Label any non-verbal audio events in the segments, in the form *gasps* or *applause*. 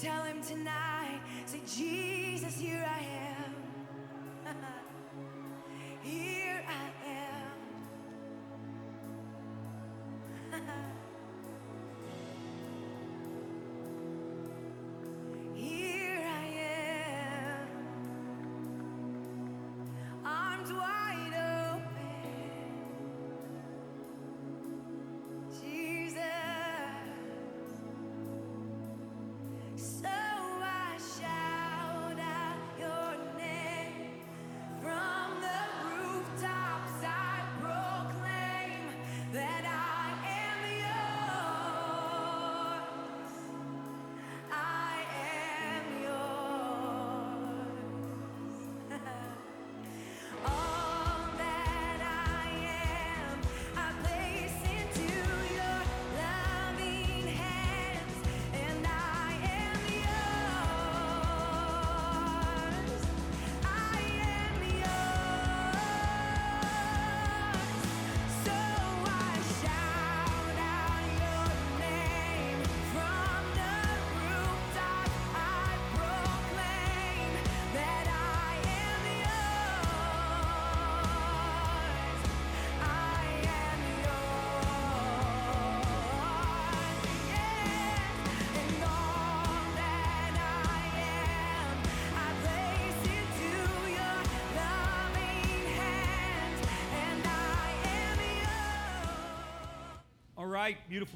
Tell him tonight? Say, Jesus, here I am.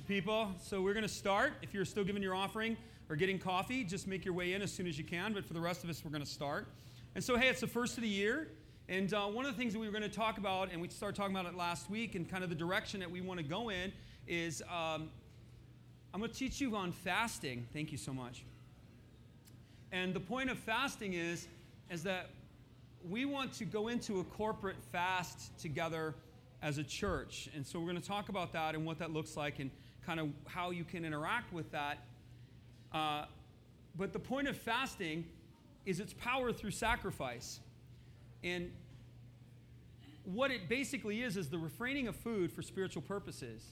People. So we're going to start. If you're still giving your offering or getting coffee, just make your way in as soon as you can. But for the rest of us, we're going to start. And so, hey, it's the first of the year. And uh, one of the things that we were going to talk about, and we started talking about it last week, and kind of the direction that we want to go in is um, I'm going to teach you on fasting. Thank you so much. And the point of fasting is, is that we want to go into a corporate fast together as a church. And so we're going to talk about that and what that looks like and kind of how you can interact with that. Uh, but the point of fasting is its power through sacrifice. And what it basically is, is the refraining of food for spiritual purposes.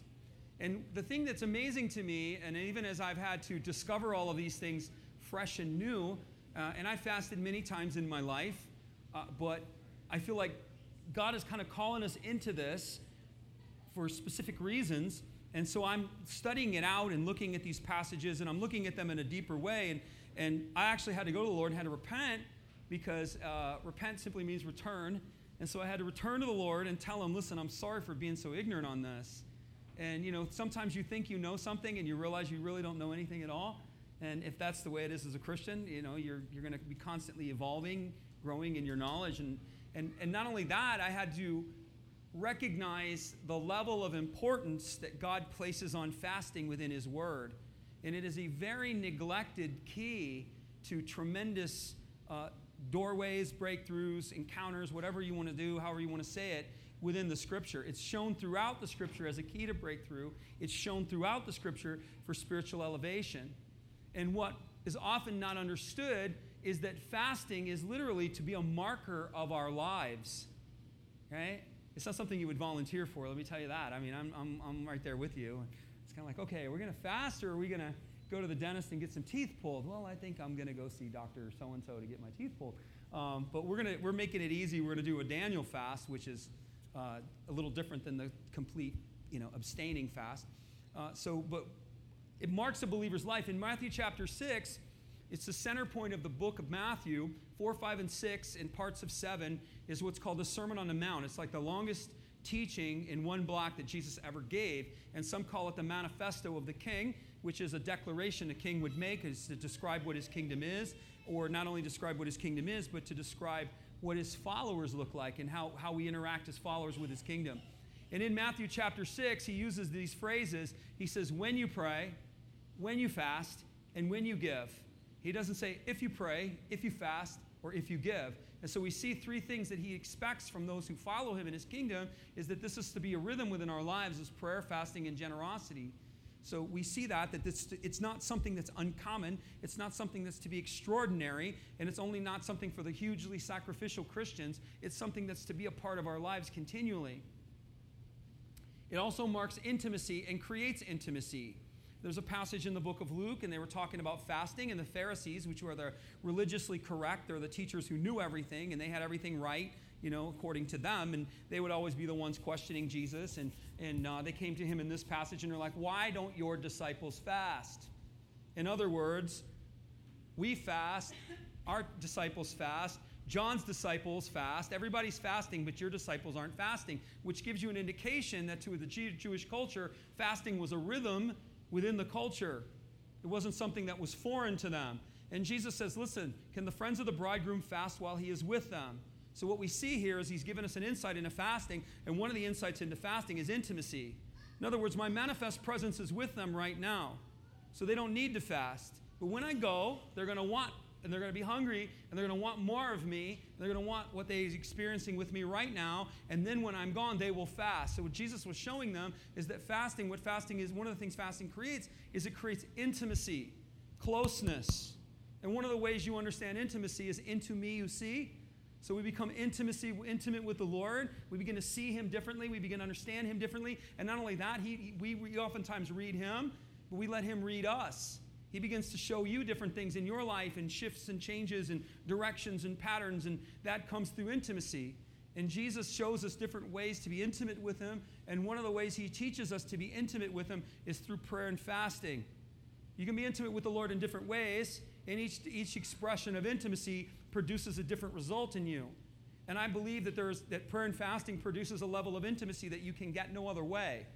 And the thing that's amazing to me, and even as I've had to discover all of these things fresh and new, uh, and I fasted many times in my life, uh, but I feel like God is kind of calling us into this for specific reasons. And so I'm studying it out and looking at these passages, and I'm looking at them in a deeper way. And, and I actually had to go to the Lord and had to repent because uh, repent simply means return. And so I had to return to the Lord and tell him, listen, I'm sorry for being so ignorant on this. And you know, sometimes you think you know something and you realize you really don't know anything at all. And if that's the way it is as a Christian, you know, you're, you're going to be constantly evolving, growing in your knowledge. And, and, and not only that, I had to recognize the level of importance that God places on fasting within His Word. And it is a very neglected key to tremendous uh, doorways, breakthroughs, encounters, whatever you want to do, however you want to say it, within the Scripture. It's shown throughout the Scripture as a key to breakthrough, it's shown throughout the Scripture for spiritual elevation. And what is often not understood is that fasting is literally to be a marker of our lives. Right? It's not something you would volunteer for, let me tell you that. I mean, I'm, I'm, I'm right there with you. It's kind of like, okay, we're going to fast or are we going to go to the dentist and get some teeth pulled? Well, I think I'm going to go see Dr. So and so to get my teeth pulled. Um, but we're, gonna, we're making it easy. We're going to do a Daniel fast, which is uh, a little different than the complete you know, abstaining fast. Uh, so, but it marks a believer's life. In Matthew chapter 6, it's the center point of the book of Matthew. 4, 5, and 6, and parts of 7 is what's called the Sermon on the Mount. It's like the longest teaching in one block that Jesus ever gave. And some call it the Manifesto of the King, which is a declaration a king would make is to describe what his kingdom is, or not only describe what his kingdom is, but to describe what his followers look like and how, how we interact as followers with his kingdom. And in Matthew chapter 6, he uses these phrases. He says, when you pray, when you fast, and when you give. He doesn't say if you pray, if you fast, or if you give. And so we see three things that he expects from those who follow him in his kingdom is that this is to be a rhythm within our lives is prayer, fasting, and generosity. So we see that that this, it's not something that's uncommon. It's not something that's to be extraordinary, and it's only not something for the hugely sacrificial Christians. It's something that's to be a part of our lives continually. It also marks intimacy and creates intimacy. There's a passage in the book of Luke, and they were talking about fasting, and the Pharisees, which were the religiously correct, they're the teachers who knew everything, and they had everything right, you know, according to them, and they would always be the ones questioning Jesus. And, and uh, they came to him in this passage, and they're like, Why don't your disciples fast? In other words, we fast, our disciples fast, John's disciples fast. Everybody's fasting, but your disciples aren't fasting, which gives you an indication that to the Jewish culture, fasting was a rhythm within the culture. It wasn't something that was foreign to them. And Jesus says, Listen, can the friends of the bridegroom fast while he is with them? So, what we see here is he's given us an insight into fasting, and one of the insights into fasting is intimacy. In other words, my manifest presence is with them right now, so they don't need to fast. But when I go, they're going to want and they're going to be hungry and they're going to want more of me. They're going to want what they're experiencing with me right now. And then when I'm gone, they will fast. So, what Jesus was showing them is that fasting, what fasting is, one of the things fasting creates is it creates intimacy, closeness. And one of the ways you understand intimacy is into me you see. So we become intimacy, intimate with the Lord. We begin to see Him differently. We begin to understand Him differently. And not only that, he, we, we oftentimes read Him, but we let Him read us. He begins to show you different things in your life and shifts and changes and directions and patterns, and that comes through intimacy. And Jesus shows us different ways to be intimate with Him. And one of the ways He teaches us to be intimate with Him is through prayer and fasting. You can be intimate with the Lord in different ways, and each, each expression of intimacy produces a different result in you. And I believe that, there's, that prayer and fasting produces a level of intimacy that you can get no other way.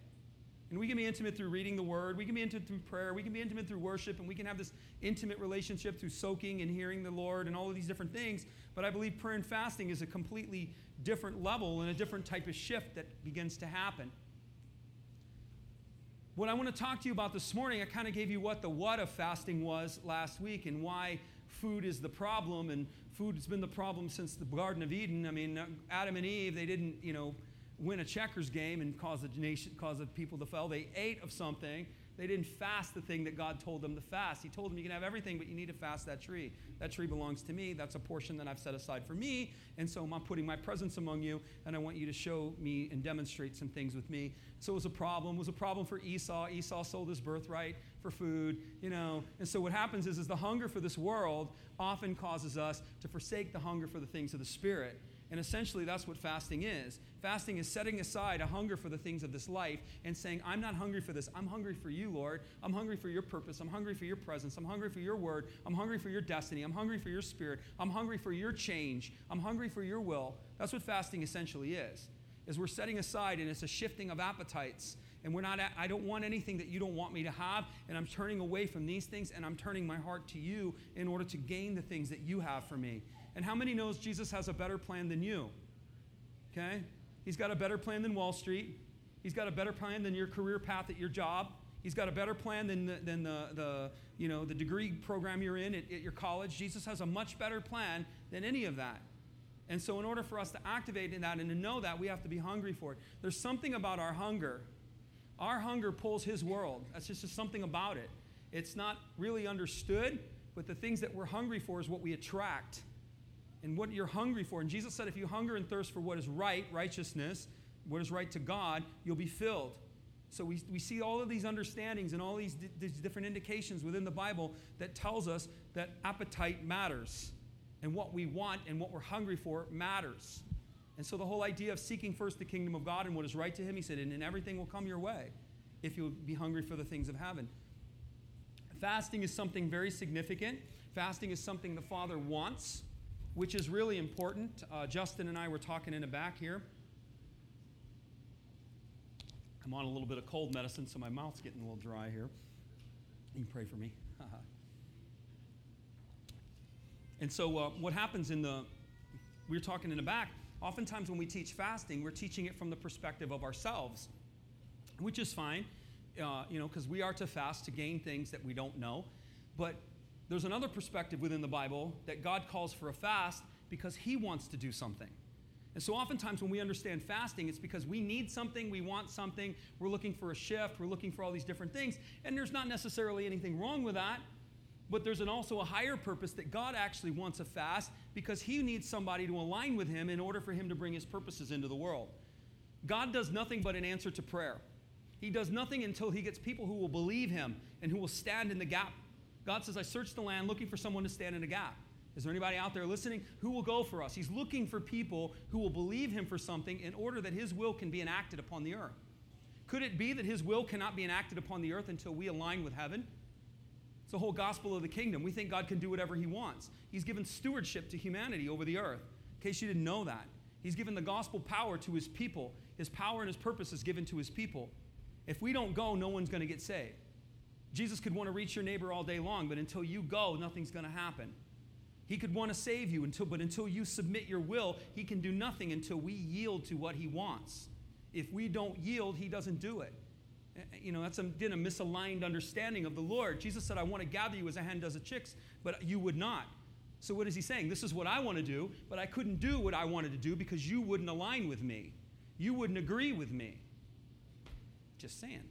And we can be intimate through reading the word, we can be intimate through prayer, we can be intimate through worship, and we can have this intimate relationship through soaking and hearing the Lord and all of these different things. But I believe prayer and fasting is a completely different level and a different type of shift that begins to happen. What I want to talk to you about this morning, I kind of gave you what the what of fasting was last week and why food is the problem. And food has been the problem since the Garden of Eden. I mean, Adam and Eve, they didn't, you know, win a checkers game and cause the nation, cause the people to fail. They ate of something. They didn't fast the thing that God told them to fast. He told them you can have everything, but you need to fast that tree. That tree belongs to me. That's a portion that I've set aside for me. And so I'm putting my presence among you, and I want you to show me and demonstrate some things with me. So it was a problem. It was a problem for Esau. Esau sold his birthright for food, you know. And so what happens is, is the hunger for this world often causes us to forsake the hunger for the things of the Spirit. And essentially, that's what fasting is. Fasting is setting aside a hunger for the things of this life and saying, I'm not hungry for this. I'm hungry for you, Lord. I'm hungry for your purpose. I'm hungry for your presence. I'm hungry for your word. I'm hungry for your destiny. I'm hungry for your spirit. I'm hungry for your change. I'm hungry for your will. That's what fasting essentially is. Is we're setting aside and it's a shifting of appetites. And we're not I don't want anything that you don't want me to have, and I'm turning away from these things and I'm turning my heart to you in order to gain the things that you have for me. And how many knows Jesus has a better plan than you? Okay? He's got a better plan than Wall Street. He's got a better plan than your career path at your job. He's got a better plan than the, than the, the, you know, the degree program you're in at, at your college. Jesus has a much better plan than any of that. And so, in order for us to activate in that and to know that, we have to be hungry for it. There's something about our hunger. Our hunger pulls His world. That's just, just something about it. It's not really understood, but the things that we're hungry for is what we attract and what you're hungry for. And Jesus said, if you hunger and thirst for what is right, righteousness, what is right to God, you'll be filled. So we, we see all of these understandings and all these, these different indications within the Bible that tells us that appetite matters. And what we want and what we're hungry for matters. And so the whole idea of seeking first the kingdom of God and what is right to Him, He said, and, and everything will come your way if you'll be hungry for the things of heaven. Fasting is something very significant. Fasting is something the Father wants which is really important. Uh, Justin and I were talking in the back here. I'm on a little bit of cold medicine, so my mouth's getting a little dry here. You pray for me. *laughs* and so, uh, what happens in the, we are talking in the back, oftentimes when we teach fasting, we're teaching it from the perspective of ourselves, which is fine, uh, you know, because we are to fast to gain things that we don't know. But there's another perspective within the Bible that God calls for a fast because He wants to do something. And so, oftentimes, when we understand fasting, it's because we need something, we want something, we're looking for a shift, we're looking for all these different things. And there's not necessarily anything wrong with that, but there's an also a higher purpose that God actually wants a fast because He needs somebody to align with Him in order for Him to bring His purposes into the world. God does nothing but an answer to prayer. He does nothing until he gets people who will believe him and who will stand in the gap. God says, I searched the land looking for someone to stand in the gap. Is there anybody out there listening? Who will go for us? He's looking for people who will believe him for something in order that his will can be enacted upon the earth. Could it be that his will cannot be enacted upon the earth until we align with heaven? It's the whole gospel of the kingdom. We think God can do whatever he wants. He's given stewardship to humanity over the earth. In case you didn't know that, he's given the gospel power to his people. His power and his purpose is given to his people. If we don't go, no one's going to get saved. Jesus could want to reach your neighbor all day long, but until you go, nothing's going to happen. He could want to save you until, but until you submit your will, he can do nothing until we yield to what he wants. If we don't yield, he doesn't do it. Eh, eh, you know, that's a, a misaligned understanding of the Lord. Jesus said, I want to gather you as a hen does a chicks, but you would not. So what is he saying? This is what I want to do, but I couldn't do what I wanted to do because you wouldn't align with me. You wouldn't agree with me. Just saying.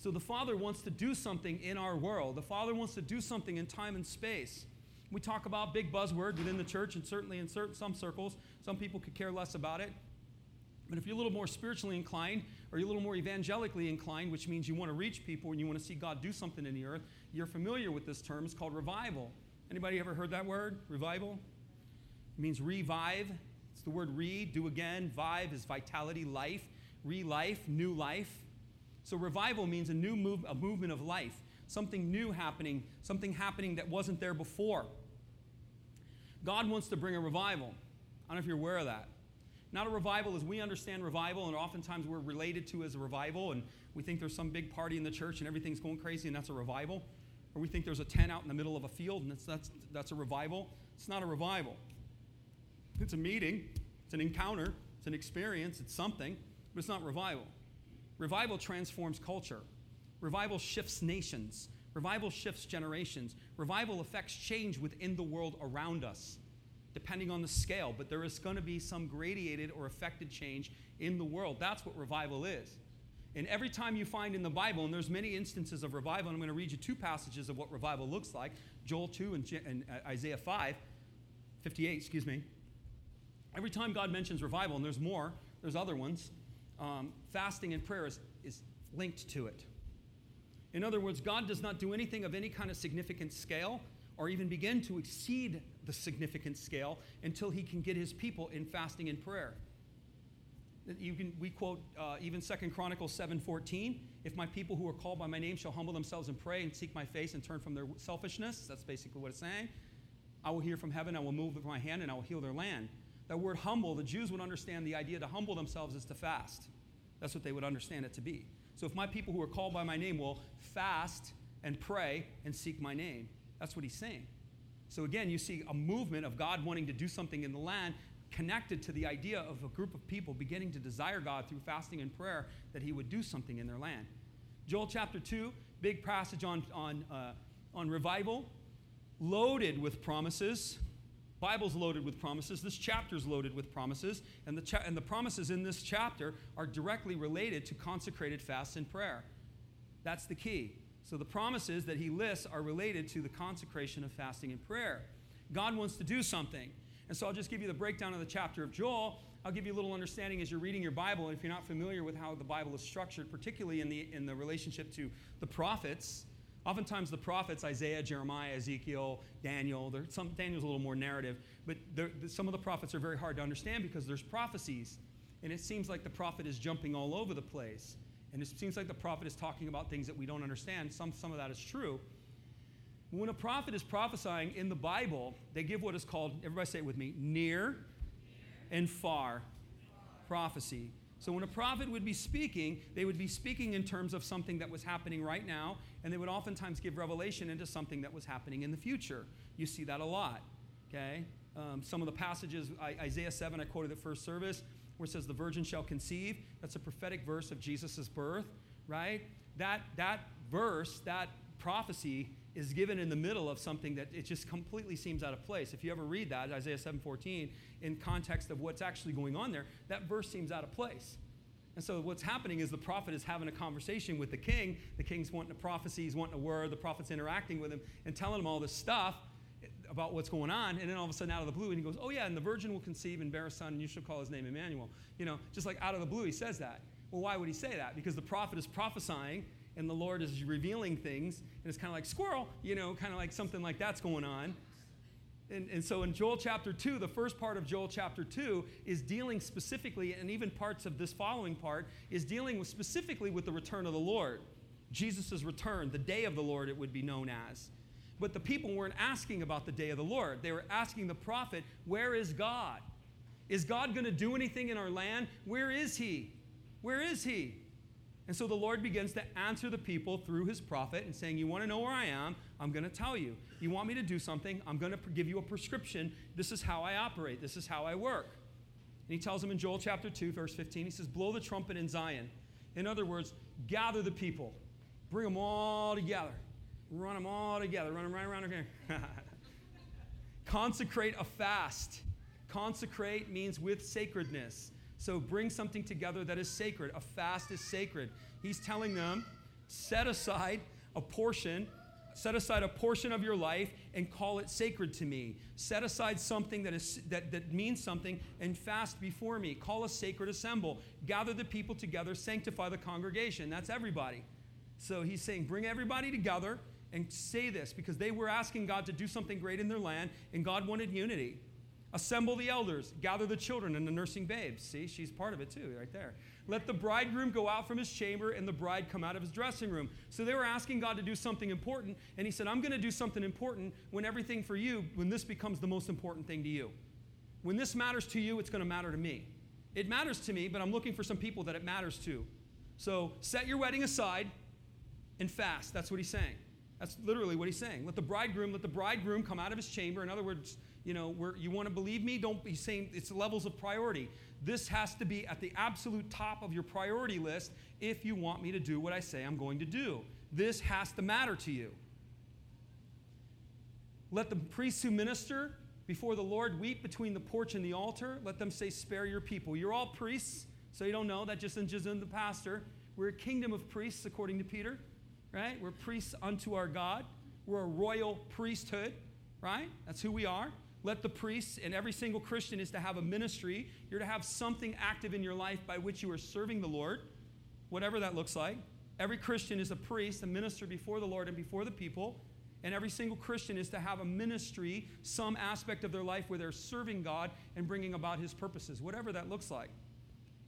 So the Father wants to do something in our world. The Father wants to do something in time and space. We talk about big buzzword within the church, and certainly in certain, some circles, some people could care less about it. But if you're a little more spiritually inclined, or you're a little more evangelically inclined, which means you want to reach people and you want to see God do something in the earth, you're familiar with this term. It's called revival. Anybody ever heard that word? Revival? It means revive. It's the word re, do again. Vive is vitality, life. Re-life, new life. So revival means a new move, a movement of life, something new happening, something happening that wasn't there before. God wants to bring a revival. I don't know if you're aware of that. Not a revival as we understand revival, and oftentimes we're related to as a revival, and we think there's some big party in the church and everything's going crazy, and that's a revival. Or we think there's a tent out in the middle of a field, and that's, that's, that's a revival. It's not a revival. It's a meeting, it's an encounter, it's an experience, it's something, but it's not revival. Revival transforms culture, revival shifts nations, revival shifts generations, revival affects change within the world around us depending on the scale, but there is going to be some gradiated or affected change in the world. That's what revival is. And every time you find in the Bible, and there's many instances of revival, and I'm going to read you two passages of what revival looks like Joel 2 and, and uh, Isaiah 5, 58, excuse me. Every time God mentions revival, and there's more, there's other ones, um, fasting and prayer is, is linked to it. In other words, God does not do anything of any kind of significant scale or even begin to exceed the significant scale until he can get his people in fasting and prayer. You can, we quote uh, even Second Chronicles 7:14. If my people who are called by my name shall humble themselves and pray and seek my face and turn from their selfishness, that's basically what it's saying. I will hear from heaven, I will move with my hand, and I will heal their land. That word humble, the Jews would understand the idea to humble themselves is to fast. That's what they would understand it to be. So if my people who are called by my name will fast and pray and seek my name, that's what he's saying. So again, you see a movement of God wanting to do something in the land connected to the idea of a group of people beginning to desire God through fasting and prayer that he would do something in their land. Joel chapter 2, big passage on, on, uh, on revival, loaded with promises. Bible's loaded with promises. This chapter's loaded with promises. And the, cha- and the promises in this chapter are directly related to consecrated fasts and prayer. That's the key. So the promises that he lists are related to the consecration of fasting and prayer. God wants to do something. And so I'll just give you the breakdown of the chapter of Joel. I'll give you a little understanding as you're reading your Bible. And if you're not familiar with how the Bible is structured, particularly in the, in the relationship to the prophets, oftentimes the prophets, Isaiah, Jeremiah, Ezekiel, Daniel, some, Daniel's a little more narrative, but some of the prophets are very hard to understand because there's prophecies. And it seems like the prophet is jumping all over the place. And it seems like the prophet is talking about things that we don't understand. Some, some of that is true. When a prophet is prophesying in the Bible, they give what is called, everybody say it with me, near and far prophecy. So when a prophet would be speaking, they would be speaking in terms of something that was happening right now, and they would oftentimes give revelation into something that was happening in the future. You see that a lot. Okay? Um, some of the passages, Isaiah 7, I quoted at first service where it says the virgin shall conceive. That's a prophetic verse of Jesus' birth, right? That, that verse, that prophecy is given in the middle of something that it just completely seems out of place. If you ever read that, Isaiah 7:14, in context of what's actually going on there, that verse seems out of place. And so what's happening is the prophet is having a conversation with the king. The king's wanting a prophecy, he's wanting a word, the prophet's interacting with him and telling him all this stuff about what's going on, and then all of a sudden, out of the blue, and he goes, "Oh yeah, and the virgin will conceive and bear a son, and you shall call his name Emmanuel." You know, just like out of the blue, he says that. Well, why would he say that? Because the prophet is prophesying and the Lord is revealing things, and it's kind of like squirrel, you know, kind of like something like that's going on. And, and so in Joel chapter 2, the first part of Joel chapter 2 is dealing specifically, and even parts of this following part, is dealing with specifically with the return of the Lord. Jesus' return, the day of the Lord, it would be known as. But the people weren't asking about the day of the Lord. They were asking the prophet, Where is God? Is God going to do anything in our land? Where is He? Where is He? And so the Lord begins to answer the people through his prophet and saying, You want to know where I am? I'm going to tell you. You want me to do something? I'm going to give you a prescription. This is how I operate, this is how I work. And he tells them in Joel chapter 2, verse 15, he says, Blow the trumpet in Zion. In other words, gather the people, bring them all together, run them all together, run them right around here. *laughs* Consecrate a fast. Consecrate means with sacredness. So bring something together that is sacred. A fast is sacred. He's telling them, set aside a portion, set aside a portion of your life and call it sacred to me. Set aside something that is that, that means something and fast before me. Call a sacred assemble. Gather the people together, sanctify the congregation. That's everybody. So he's saying, bring everybody together and say this because they were asking God to do something great in their land, and God wanted unity. Assemble the elders, gather the children and the nursing babes. See, she's part of it too, right there. Let the bridegroom go out from his chamber and the bride come out of his dressing room. So they were asking God to do something important, and he said, I'm going to do something important when everything for you, when this becomes the most important thing to you. When this matters to you, it's going to matter to me. It matters to me, but I'm looking for some people that it matters to. So set your wedding aside and fast. That's what he's saying. That's literally what he's saying. Let the bridegroom, let the bridegroom come out of his chamber. In other words, you know, where you want to believe me, don't be saying it's levels of priority. This has to be at the absolute top of your priority list if you want me to do what I say I'm going to do. This has to matter to you. Let the priests who minister before the Lord weep between the porch and the altar. Let them say, Spare your people. You're all priests, so you don't know. That just isn't in the pastor. We're a kingdom of priests, according to Peter, right? We're priests unto our God. We're a royal priesthood, right? That's who we are. Let the priests and every single Christian is to have a ministry. You're to have something active in your life by which you are serving the Lord, whatever that looks like. Every Christian is a priest, a minister before the Lord and before the people. And every single Christian is to have a ministry, some aspect of their life where they're serving God and bringing about His purposes, whatever that looks like.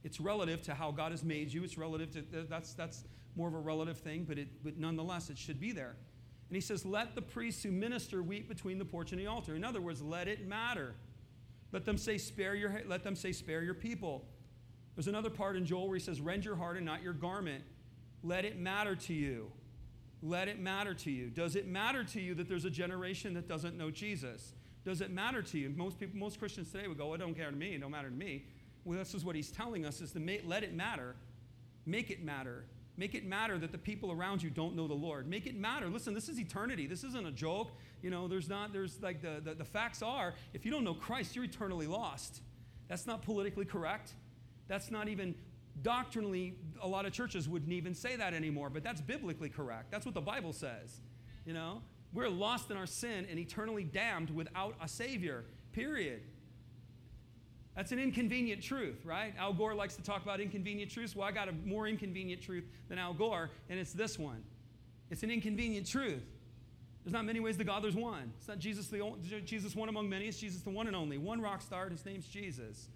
It's relative to how God has made you. It's relative to that's that's more of a relative thing, but it but nonetheless it should be there. And he says, Let the priests who minister weep between the porch and the altar. In other words, let it matter. Let them say, spare your, let them say, spare your people. There's another part in Joel where he says, Rend your heart and not your garment. Let it matter to you. Let it matter to you. Does it matter to you that there's a generation that doesn't know Jesus? Does it matter to you? Most people, most Christians today would go, "It don't care to me. It don't matter to me." Well, this is what he's telling us: is to make, let it matter, make it matter. Make it matter that the people around you don't know the Lord. Make it matter. Listen, this is eternity. This isn't a joke. You know, there's not, there's like the, the, the facts are if you don't know Christ, you're eternally lost. That's not politically correct. That's not even doctrinally, a lot of churches wouldn't even say that anymore, but that's biblically correct. That's what the Bible says. You know, we're lost in our sin and eternally damned without a Savior, period. That's an inconvenient truth, right? Al Gore likes to talk about inconvenient truths. Well, I got a more inconvenient truth than Al Gore, and it's this one. It's an inconvenient truth. There's not many ways to God, there's one. It's not Jesus, the only, Jesus one among many, it's Jesus the one and only. One rock star, and his name's Jesus.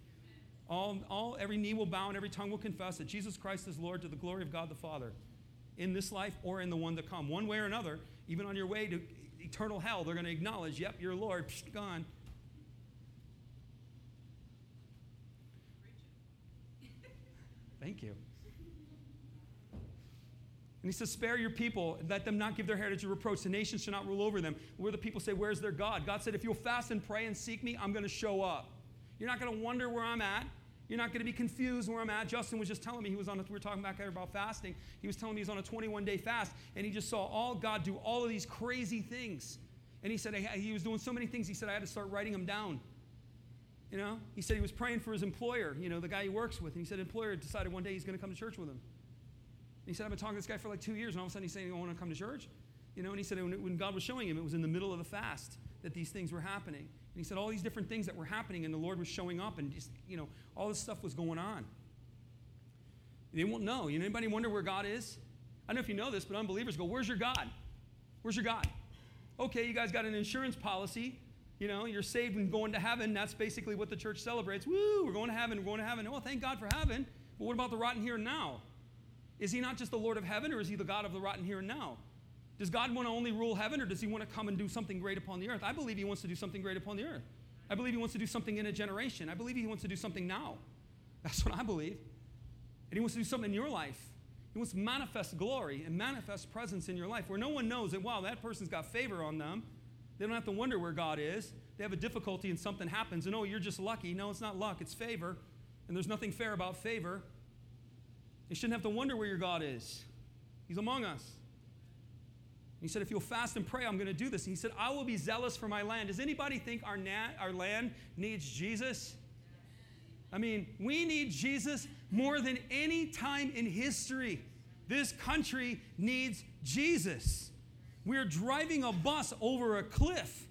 All, all, every knee will bow and every tongue will confess that Jesus Christ is Lord to the glory of God the Father in this life or in the one to come. One way or another, even on your way to eternal hell, they're going to acknowledge, yep, you're Lord, Psh, gone. Thank you. And he says, Spare your people, let them not give their heritage a reproach. The nations shall not rule over them. Where the people say, Where's their God? God said, If you'll fast and pray and seek me, I'm going to show up. You're not going to wonder where I'm at. You're not going to be confused where I'm at. Justin was just telling me he was on a, we were talking back there about fasting. He was telling me he's on a 21 day fast, and he just saw all God do all of these crazy things. And he said he was doing so many things, he said, I had to start writing them down. You know, he said he was praying for his employer, you know, the guy he works with. And he said, employer decided one day he's going to come to church with him. And he said, I've been talking to this guy for like two years, and all of a sudden he's saying, I want to come to church. You know, and he said, when God was showing him, it was in the middle of the fast that these things were happening. And he said, all these different things that were happening, and the Lord was showing up, and just, you know, all this stuff was going on. They won't know. You know, anybody wonder where God is? I don't know if you know this, but unbelievers go, Where's your God? Where's your God? Okay, you guys got an insurance policy. You know, you're saved and going to heaven. That's basically what the church celebrates. Woo, we're going to heaven, we're going to heaven. Well, thank God for heaven. But what about the rotten here and now? Is he not just the Lord of heaven, or is he the God of the rotten here and now? Does God want to only rule heaven, or does he want to come and do something great upon the earth? I believe he wants to do something great upon the earth. I believe he wants to do something in a generation. I believe he wants to do something now. That's what I believe. And he wants to do something in your life. He wants to manifest glory and manifest presence in your life where no one knows that, wow, that person's got favor on them. They don't have to wonder where God is. They have a difficulty and something happens, and oh, you're just lucky. No, it's not luck, it's favor. And there's nothing fair about favor. You shouldn't have to wonder where your God is. He's among us. He said, If you'll fast and pray, I'm going to do this. And he said, I will be zealous for my land. Does anybody think our, na- our land needs Jesus? I mean, we need Jesus more than any time in history. This country needs Jesus. We're driving a bus over a cliff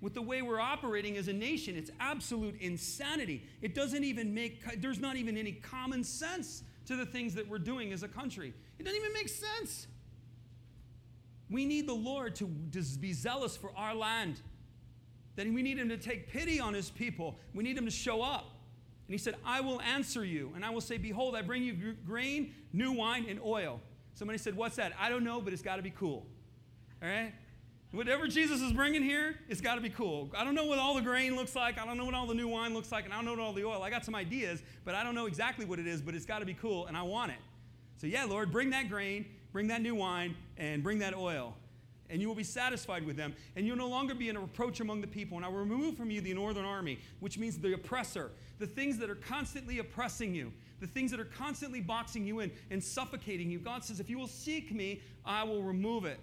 with the way we're operating as a nation. It's absolute insanity. It doesn't even make, there's not even any common sense to the things that we're doing as a country. It doesn't even make sense. We need the Lord to be zealous for our land. Then we need Him to take pity on His people. We need Him to show up. And He said, I will answer you, and I will say, Behold, I bring you grain, new wine, and oil. Somebody said, What's that? I don't know, but it's got to be cool. All right? Whatever Jesus is bringing here, it's got to be cool. I don't know what all the grain looks like. I don't know what all the new wine looks like. And I don't know what all the oil. I got some ideas, but I don't know exactly what it is, but it's got to be cool, and I want it. So, yeah, Lord, bring that grain, bring that new wine, and bring that oil. And you will be satisfied with them. And you'll no longer be an reproach among the people. And I will remove from you the northern army, which means the oppressor, the things that are constantly oppressing you, the things that are constantly boxing you in and suffocating you. God says, if you will seek me, I will remove it.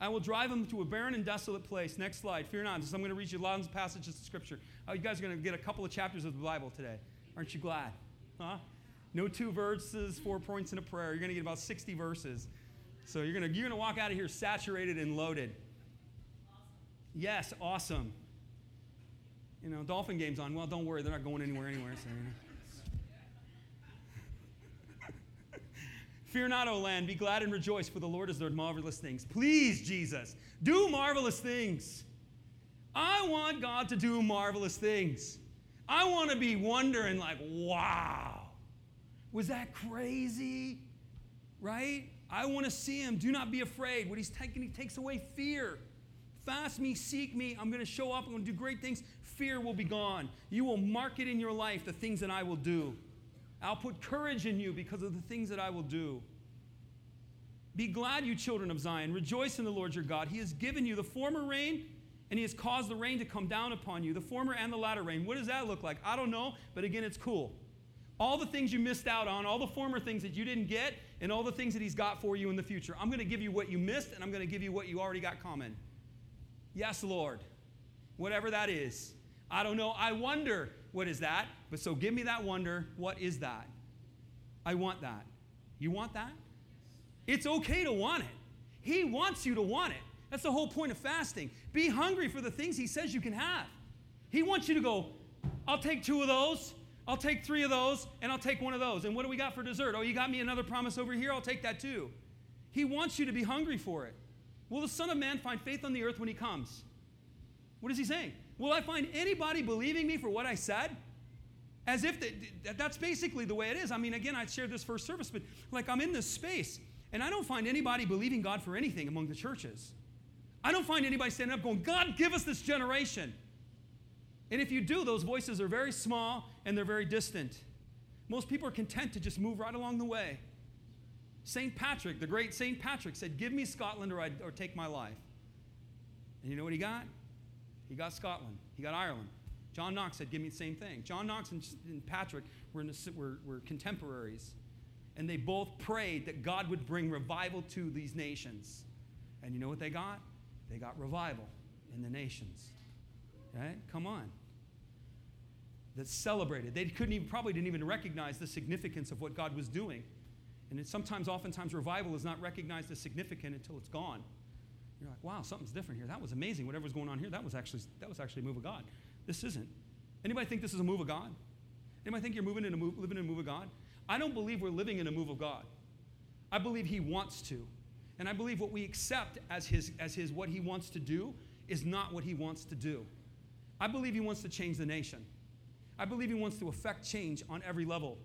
I will drive them to a barren and desolate place. Next slide. Fear not. I'm going to read you lots of passages of Scripture. Oh, you guys are going to get a couple of chapters of the Bible today. Aren't you glad? Huh? No two verses, four points in a prayer. You're going to get about 60 verses. So you're going to, you're going to walk out of here saturated and loaded. Awesome. Yes, awesome. You know, Dolphin game's on. Well, don't worry, they're not going anywhere anywhere. So, you know. Fear not, O land, be glad and rejoice, for the Lord has done marvelous things. Please, Jesus, do marvelous things. I want God to do marvelous things. I want to be wondering, like, wow, was that crazy? Right? I want to see him. Do not be afraid. What he's taking, he takes away fear. Fast me, seek me. I'm going to show up. I'm going to do great things. Fear will be gone. You will mark it in your life the things that I will do. I'll put courage in you because of the things that I will do. Be glad, you children of Zion. Rejoice in the Lord your God. He has given you the former rain, and He has caused the rain to come down upon you, the former and the latter rain. What does that look like? I don't know, but again, it's cool. All the things you missed out on, all the former things that you didn't get, and all the things that He's got for you in the future. I'm going to give you what you missed, and I'm going to give you what you already got common. Yes, Lord. Whatever that is. I don't know. I wonder what is that? But so give me that wonder. What is that? I want that. You want that? It's okay to want it. He wants you to want it. That's the whole point of fasting. Be hungry for the things He says you can have. He wants you to go, I'll take two of those, I'll take three of those, and I'll take one of those. And what do we got for dessert? Oh, you got me another promise over here? I'll take that too. He wants you to be hungry for it. Will the Son of Man find faith on the earth when He comes? What is He saying? Will I find anybody believing me for what I said? As if the, that's basically the way it is. I mean, again, I shared this first service, but like I'm in this space, and I don't find anybody believing God for anything among the churches. I don't find anybody standing up going, God, give us this generation. And if you do, those voices are very small and they're very distant. Most people are content to just move right along the way. St. Patrick, the great St. Patrick, said, Give me Scotland or, I, or take my life. And you know what he got? He got Scotland. He got Ireland. John Knox said, Give me the same thing. John Knox and, Patrick were, a, were, were contemporaries. And they both prayed that God would bring revival to these nations. And you know what they got? They got revival in the nations. Right? Come on. That celebrated. They couldn't even, probably didn't even recognize the significance of what God was doing. And sometimes, oftentimes, revival is not recognized as significant until it's gone. You're like, wow, something's different here. That was amazing. Whatever was going on here, that was actually that was actually a move of God. This isn't. Anybody think this is a move of God? Anybody think you're moving in a move, living in a move of God? I don't believe we're living in a move of God. I believe he wants to. And I believe what we accept as his, as his what he wants to do is not what he wants to do. I believe he wants to change the nation. I believe he wants to affect change on every level.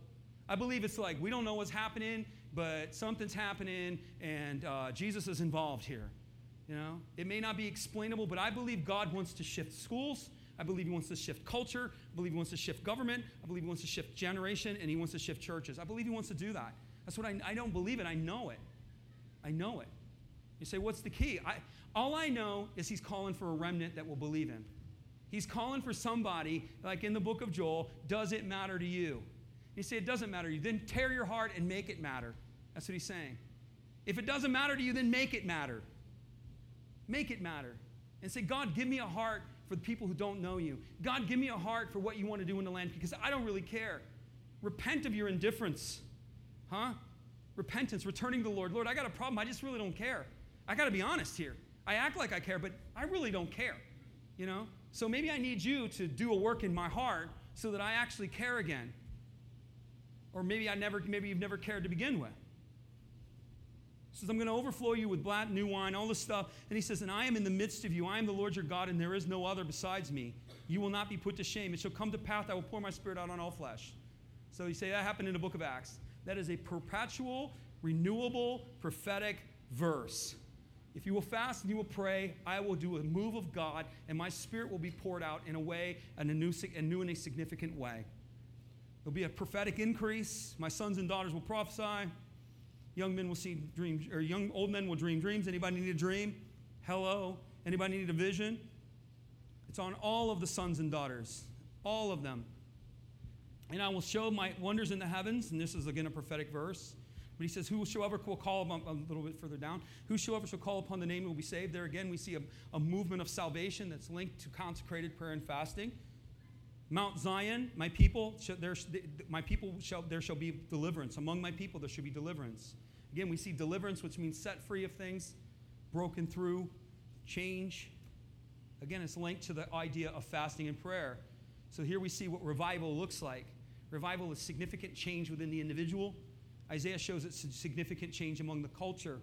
I believe it's like we don't know what's happening, but something's happening, and uh, Jesus is involved here. You know, it may not be explainable, but I believe God wants to shift schools. I believe He wants to shift culture. I believe He wants to shift government. I believe He wants to shift generation, and He wants to shift churches. I believe He wants to do that. That's what I, I don't believe it. I know it. I know it. You say, what's the key? I, all I know is He's calling for a remnant that will believe Him. He's calling for somebody, like in the book of Joel, does it matter to you? You say, it doesn't matter to you. Then tear your heart and make it matter. That's what He's saying. If it doesn't matter to you, then make it matter. Make it matter. And say, God, give me a heart for the people who don't know you. God, give me a heart for what you want to do in the land because I don't really care. Repent of your indifference. Huh? Repentance, returning to the Lord. Lord, I got a problem. I just really don't care. I got to be honest here. I act like I care, but I really don't care. You know? So maybe I need you to do a work in my heart so that I actually care again. Or maybe I never maybe you've never cared to begin with says, I'm going to overflow you with black new wine, all this stuff. And he says, And I am in the midst of you. I am the Lord your God, and there is no other besides me. You will not be put to shame. It shall come to pass, I will pour my spirit out on all flesh. So you say that happened in the book of Acts. That is a perpetual, renewable, prophetic verse. If you will fast and you will pray, I will do a move of God, and my spirit will be poured out in a way, in a new, a new and a significant way. There'll be a prophetic increase. My sons and daughters will prophesy. Young men will see dreams, or young old men will dream dreams. Anybody need a dream? Hello. Anybody need a vision? It's on all of the sons and daughters, all of them. And I will show my wonders in the heavens, and this is again a prophetic verse. But he says, Whosoever will call upon, a little bit further down, whosoever shall call upon the name will be saved. There again, we see a, a movement of salvation that's linked to consecrated prayer and fasting. Mount Zion, my people, shall, there, my people shall, there shall be deliverance. Among my people, there shall be deliverance. Again, we see deliverance, which means set free of things, broken through, change. Again, it's linked to the idea of fasting and prayer. So here we see what revival looks like. Revival is significant change within the individual. Isaiah shows it's significant change among the culture.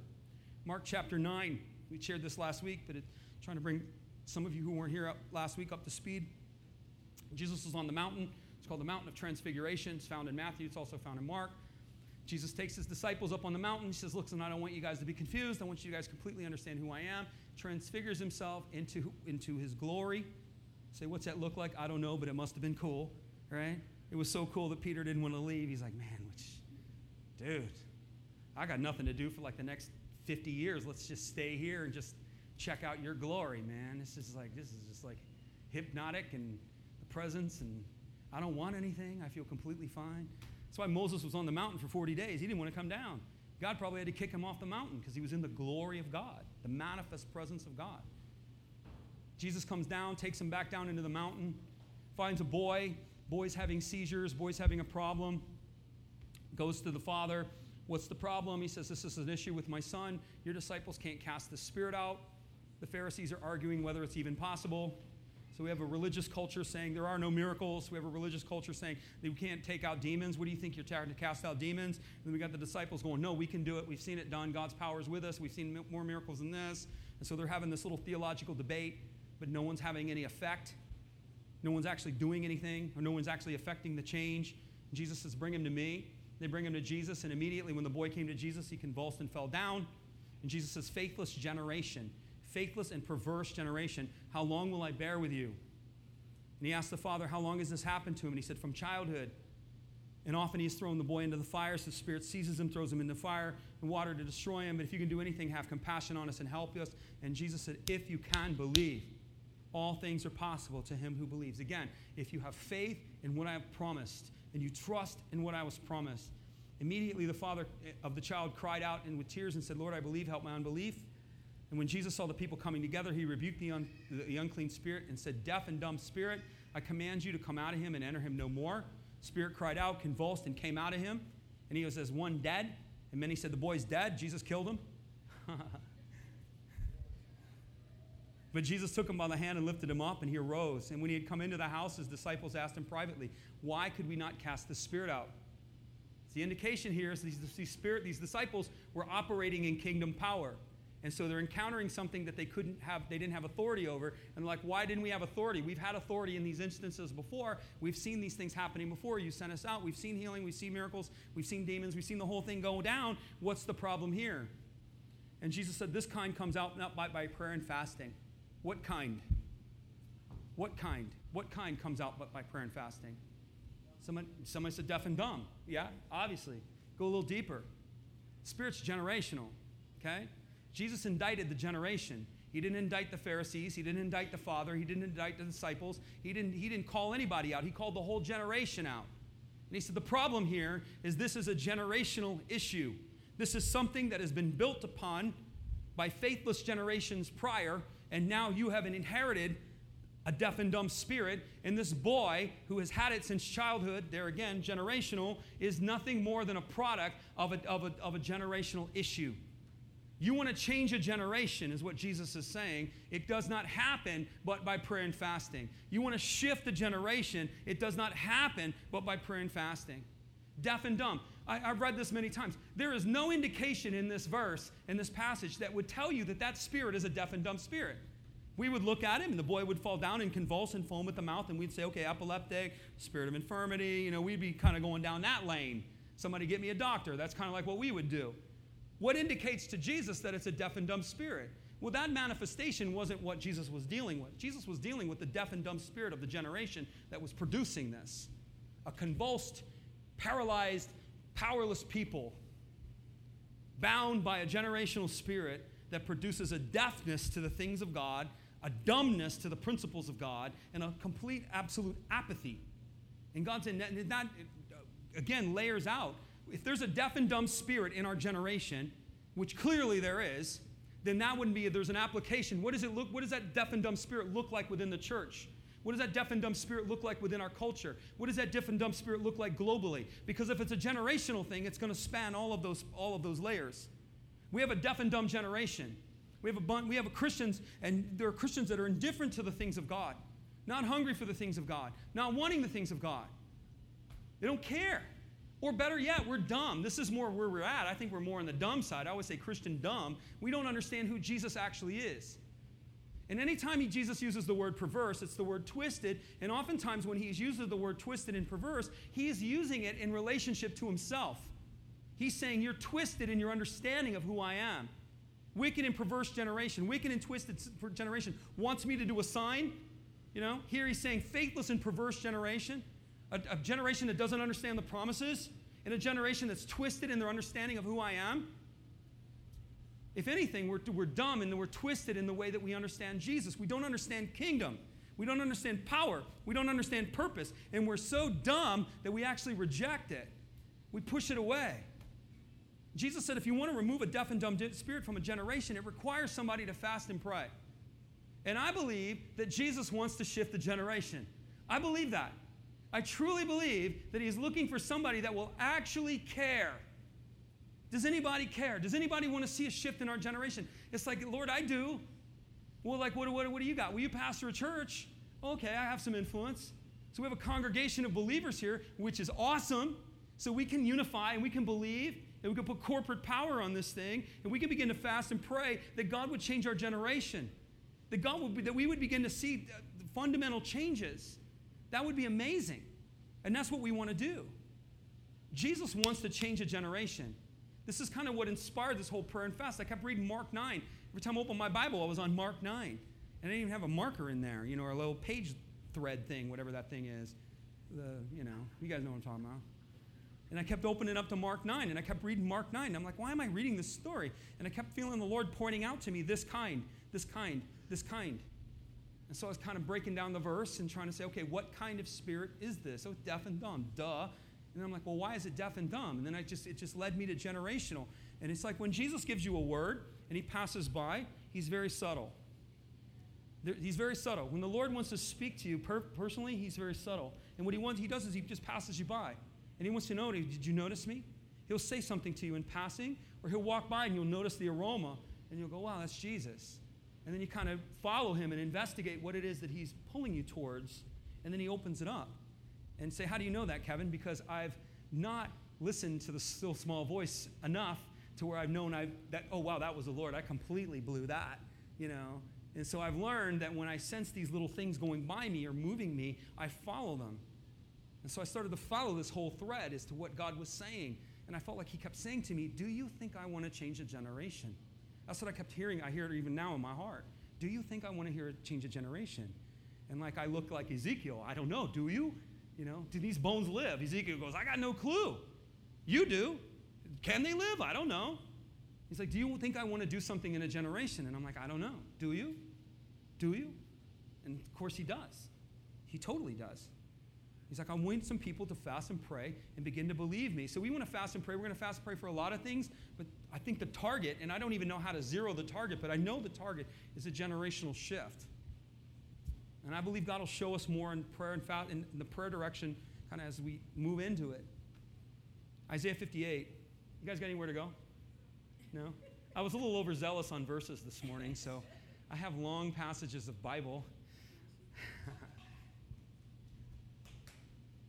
Mark chapter 9, we shared this last week, but it, trying to bring some of you who weren't here up last week up to speed. Jesus was on the mountain. It's called the Mountain of Transfiguration. It's found in Matthew, it's also found in Mark. Jesus takes his disciples up on the mountain. He says, Listen, I don't want you guys to be confused. I want you guys to completely understand who I am. Transfigures himself into, into his glory. Say, what's that look like? I don't know, but it must have been cool, right? It was so cool that Peter didn't want to leave. He's like, Man, which, dude, I got nothing to do for like the next 50 years. Let's just stay here and just check out your glory, man. This is like, this is just like hypnotic and the presence, and I don't want anything. I feel completely fine. That's why Moses was on the mountain for 40 days. He didn't want to come down. God probably had to kick him off the mountain because he was in the glory of God, the manifest presence of God. Jesus comes down, takes him back down into the mountain, finds a boy. Boy's having seizures, boy's having a problem. Goes to the father. What's the problem? He says, This is an issue with my son. Your disciples can't cast the spirit out. The Pharisees are arguing whether it's even possible. So we have a religious culture saying there are no miracles. We have a religious culture saying that we can't take out demons. What do you think you're trying to cast out demons? And then we got the disciples going, no, we can do it. We've seen it done. God's power is with us. We've seen more miracles than this. And so they're having this little theological debate, but no one's having any effect. No one's actually doing anything, or no one's actually affecting the change. And Jesus says, bring him to me. They bring him to Jesus, and immediately when the boy came to Jesus, he convulsed and fell down. And Jesus says, faithless generation faithless and perverse generation, how long will I bear with you? And he asked the father, How long has this happened to him? And he said, From childhood. And often he's thrown the boy into the fire, so the Spirit seizes him, throws him into fire and water to destroy him. But if you can do anything, have compassion on us and help us. And Jesus said, If you can believe, all things are possible to him who believes. Again, if you have faith in what I have promised and you trust in what I was promised, immediately the father of the child cried out and with tears and said, Lord, I believe, help my unbelief. And when Jesus saw the people coming together, he rebuked the, un, the unclean spirit and said, Deaf and dumb spirit, I command you to come out of him and enter him no more. Spirit cried out, convulsed, and came out of him. And he was as one dead. And many said, The boy's dead. Jesus killed him. *laughs* but Jesus took him by the hand and lifted him up, and he arose. And when he had come into the house, his disciples asked him privately, Why could we not cast the spirit out? the indication here is these, these spirit, these disciples were operating in kingdom power. And so they're encountering something that they couldn't have, they didn't have authority over. And like, why didn't we have authority? We've had authority in these instances before. We've seen these things happening before. You sent us out. We've seen healing. We've seen miracles. We've seen demons. We've seen the whole thing go down. What's the problem here? And Jesus said, This kind comes out not by, by prayer and fasting. What kind? What kind? What kind comes out but by prayer and fasting? Someone, someone said deaf and dumb. Yeah, obviously. Go a little deeper. Spirit's generational, okay? Jesus indicted the generation. He didn't indict the Pharisees. He didn't indict the Father. He didn't indict the disciples. He didn't, he didn't call anybody out. He called the whole generation out. And he said, The problem here is this is a generational issue. This is something that has been built upon by faithless generations prior, and now you have inherited a deaf and dumb spirit. And this boy, who has had it since childhood, there again, generational, is nothing more than a product of a, of a, of a generational issue. You want to change a generation, is what Jesus is saying. It does not happen but by prayer and fasting. You want to shift a generation, it does not happen but by prayer and fasting. Deaf and dumb. I, have read this many times. There is no indication in this verse, in this passage, that would tell you that that spirit is a deaf and dumb spirit. We would look at him, and the boy would fall down and convulse and foam at the mouth, and we'd say, okay, epileptic, spirit of infirmity. You know, we'd be kind of going down that lane. Somebody get me a doctor. That's kind of like what we would do. What indicates to Jesus that it's a deaf and dumb spirit? Well, that manifestation wasn't what Jesus was dealing with. Jesus was dealing with the deaf and dumb spirit of the generation that was producing this a convulsed, paralyzed, powerless people bound by a generational spirit that produces a deafness to the things of God, a dumbness to the principles of God, and a complete, absolute apathy. And God said, that, again, layers out if there's a deaf and dumb spirit in our generation, which clearly there is, then that wouldn't be, there's an application. What does it look, what does that deaf and dumb spirit look like within the church? What does that deaf and dumb spirit look like within our culture? What does that deaf and dumb spirit look like globally? Because if it's a generational thing, it's going to span all of those, all of those layers. We have a deaf and dumb generation. We have, a bun- we have a Christians, and there are Christians that are indifferent to the things of God, not hungry for the things of God, not wanting the things of God. They don't care. Or better yet, we're dumb. This is more where we're at. I think we're more on the dumb side. I always say Christian dumb. We don't understand who Jesus actually is. And anytime he, Jesus uses the word perverse, it's the word twisted. And oftentimes, when he's using the word twisted and perverse, he's using it in relationship to himself. He's saying, You're twisted in your understanding of who I am. Wicked and perverse generation, wicked and twisted generation wants me to do a sign. You know, here he's saying, faithless and perverse generation a, a generation that doesn't understand the promises, and a generation that's twisted in their understanding of who I am. If anything, we're, we're dumb and we're twisted in the way that we understand Jesus. We don't understand kingdom. We don't understand power. We don't understand purpose. And we're so dumb that we actually reject it. We push it away. Jesus said if you want to remove a deaf and dumb spirit from a generation, it requires somebody to fast and pray. And I believe that Jesus wants to shift the generation. I believe that. I truly believe that he's looking for somebody that will actually care. Does anybody care? Does anybody want to see a shift in our generation? It's like, Lord, I do. Well, like, what, what, what do you got? Will you pastor a church? Okay, I have some influence. So we have a congregation of believers here, which is awesome. So we can unify and we can believe and we can put corporate power on this thing and we can begin to fast and pray that God would change our generation. That God would be, that we would begin to see uh, fundamental changes. That would be amazing. And that's what we want to do. Jesus wants to change a generation. This is kind of what inspired this whole prayer and fast. I kept reading Mark 9. Every time I opened my Bible, I was on Mark 9. And I didn't even have a marker in there, you know, or a little page thread thing, whatever that thing is. The, you know, you guys know what I'm talking about. And I kept opening up to Mark 9, and I kept reading Mark 9. And I'm like, why am I reading this story? And I kept feeling the Lord pointing out to me this kind, this kind, this kind. And so I was kind of breaking down the verse and trying to say, okay, what kind of spirit is this? Oh, deaf and dumb, duh. And I'm like, well, why is it deaf and dumb? And then I just it just led me to generational. And it's like when Jesus gives you a word and he passes by, he's very subtle. He's very subtle. When the Lord wants to speak to you per- personally, he's very subtle. And what he wants, he does is he just passes you by. And he wants to know, did you notice me? He'll say something to you in passing, or he'll walk by and you'll notice the aroma, and you'll go, wow, that's Jesus. And then you kind of follow him and investigate what it is that he's pulling you towards. And then he opens it up and say, How do you know that, Kevin? Because I've not listened to the still small voice enough to where I've known I've, that oh wow that was the Lord. I completely blew that, you know. And so I've learned that when I sense these little things going by me or moving me, I follow them. And so I started to follow this whole thread as to what God was saying. And I felt like He kept saying to me, Do you think I want to change a generation? That's what I kept hearing. I hear it even now in my heart. Do you think I want to hear a change of generation? And like I look like Ezekiel, I don't know, do you? You know, do these bones live? Ezekiel goes, I got no clue. You do. Can they live? I don't know. He's like, Do you think I want to do something in a generation? And I'm like, I don't know. Do you? Do you? And of course, he does. He totally does. He's like, I want some people to fast and pray and begin to believe me. So we want to fast and pray. We're going to fast and pray for a lot of things, but I think the target, and I don't even know how to zero the target, but I know the target is a generational shift. And I believe God will show us more in prayer and fast in the prayer direction kind of as we move into it. Isaiah 58. You guys got anywhere to go? No? I was a little overzealous on verses this morning, so I have long passages of Bible.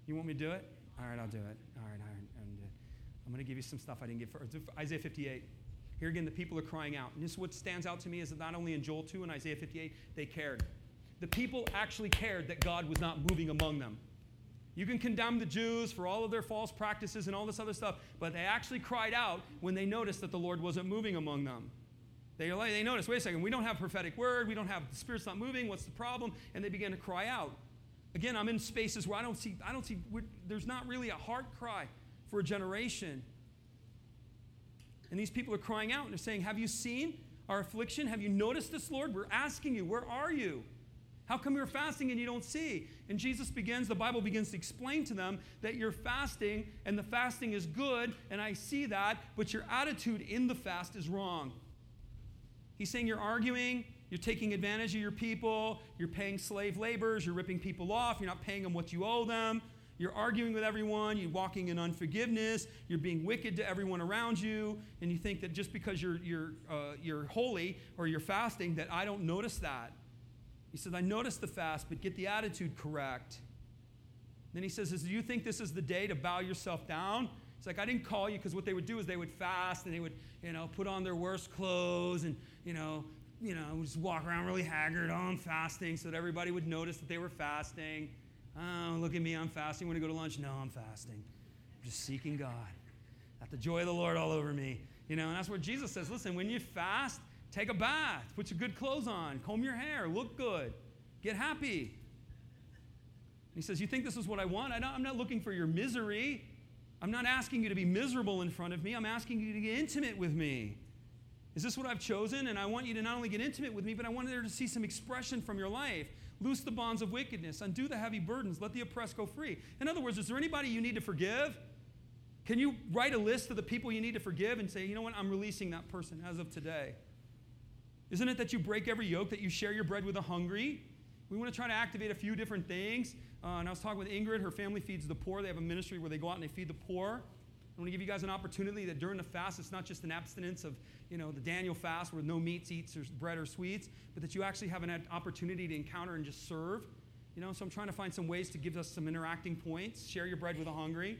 You want me to do it? All right, I'll do it. All right, all right. I'm going to give you some stuff I didn't give for Isaiah 58. Here again, the people are crying out. And this is what stands out to me is that not only in Joel 2 and Isaiah 58, they cared. The people actually cared that God was not moving among them. You can condemn the Jews for all of their false practices and all this other stuff, but they actually cried out when they noticed that the Lord wasn't moving among them. They, they noticed, wait a second, we don't have prophetic word, we don't have the Spirit's not moving, what's the problem? And they began to cry out. Again, I'm in spaces where I don't see, I don't see, there's not really a heart cry for a generation. And these people are crying out and they're saying, Have you seen our affliction? Have you noticed this, Lord? We're asking you, where are you? How come you're fasting and you don't see? And Jesus begins, the Bible begins to explain to them that you're fasting and the fasting is good, and I see that, but your attitude in the fast is wrong. He's saying you're arguing, you're taking advantage of your people, you're paying slave laborers, you're ripping people off, you're not paying them what you owe them. You're arguing with everyone, you're walking in unforgiveness, you're being wicked to everyone around you, and you think that just because you're, you're, uh, you're holy or you're fasting, that I don't notice that. He says, I notice the fast, but get the attitude correct. Then he says, Do you think this is the day to bow yourself down? It's like, I didn't call you because what they would do is they would fast and they would, you know, put on their worst clothes and, you know, you know, just walk around really haggard. Oh, I'm fasting so that everybody would notice that they were fasting. Oh, look at me, I'm fasting. Want to go to lunch? No, I'm fasting. I'm just seeking God. Got the joy of the Lord all over me. You know, and that's where Jesus says, listen, when you fast, Take a bath, put your good clothes on, comb your hair, look good, get happy. He says, You think this is what I want? I am not looking for your misery. I'm not asking you to be miserable in front of me. I'm asking you to get intimate with me. Is this what I've chosen? And I want you to not only get intimate with me, but I want there to see some expression from your life. Loose the bonds of wickedness, undo the heavy burdens, let the oppressed go free. In other words, is there anybody you need to forgive? Can you write a list of the people you need to forgive and say, you know what, I'm releasing that person as of today? Isn't it that you break every yoke, that you share your bread with the hungry? We want to try to activate a few different things. Uh, and I was talking with Ingrid, her family feeds the poor. They have a ministry where they go out and they feed the poor. I want to give you guys an opportunity that during the fast, it's not just an abstinence of, you know, the Daniel fast where no meats, eats, or bread or sweets, but that you actually have an opportunity to encounter and just serve. You know, so I'm trying to find some ways to give us some interacting points. Share your bread with the hungry.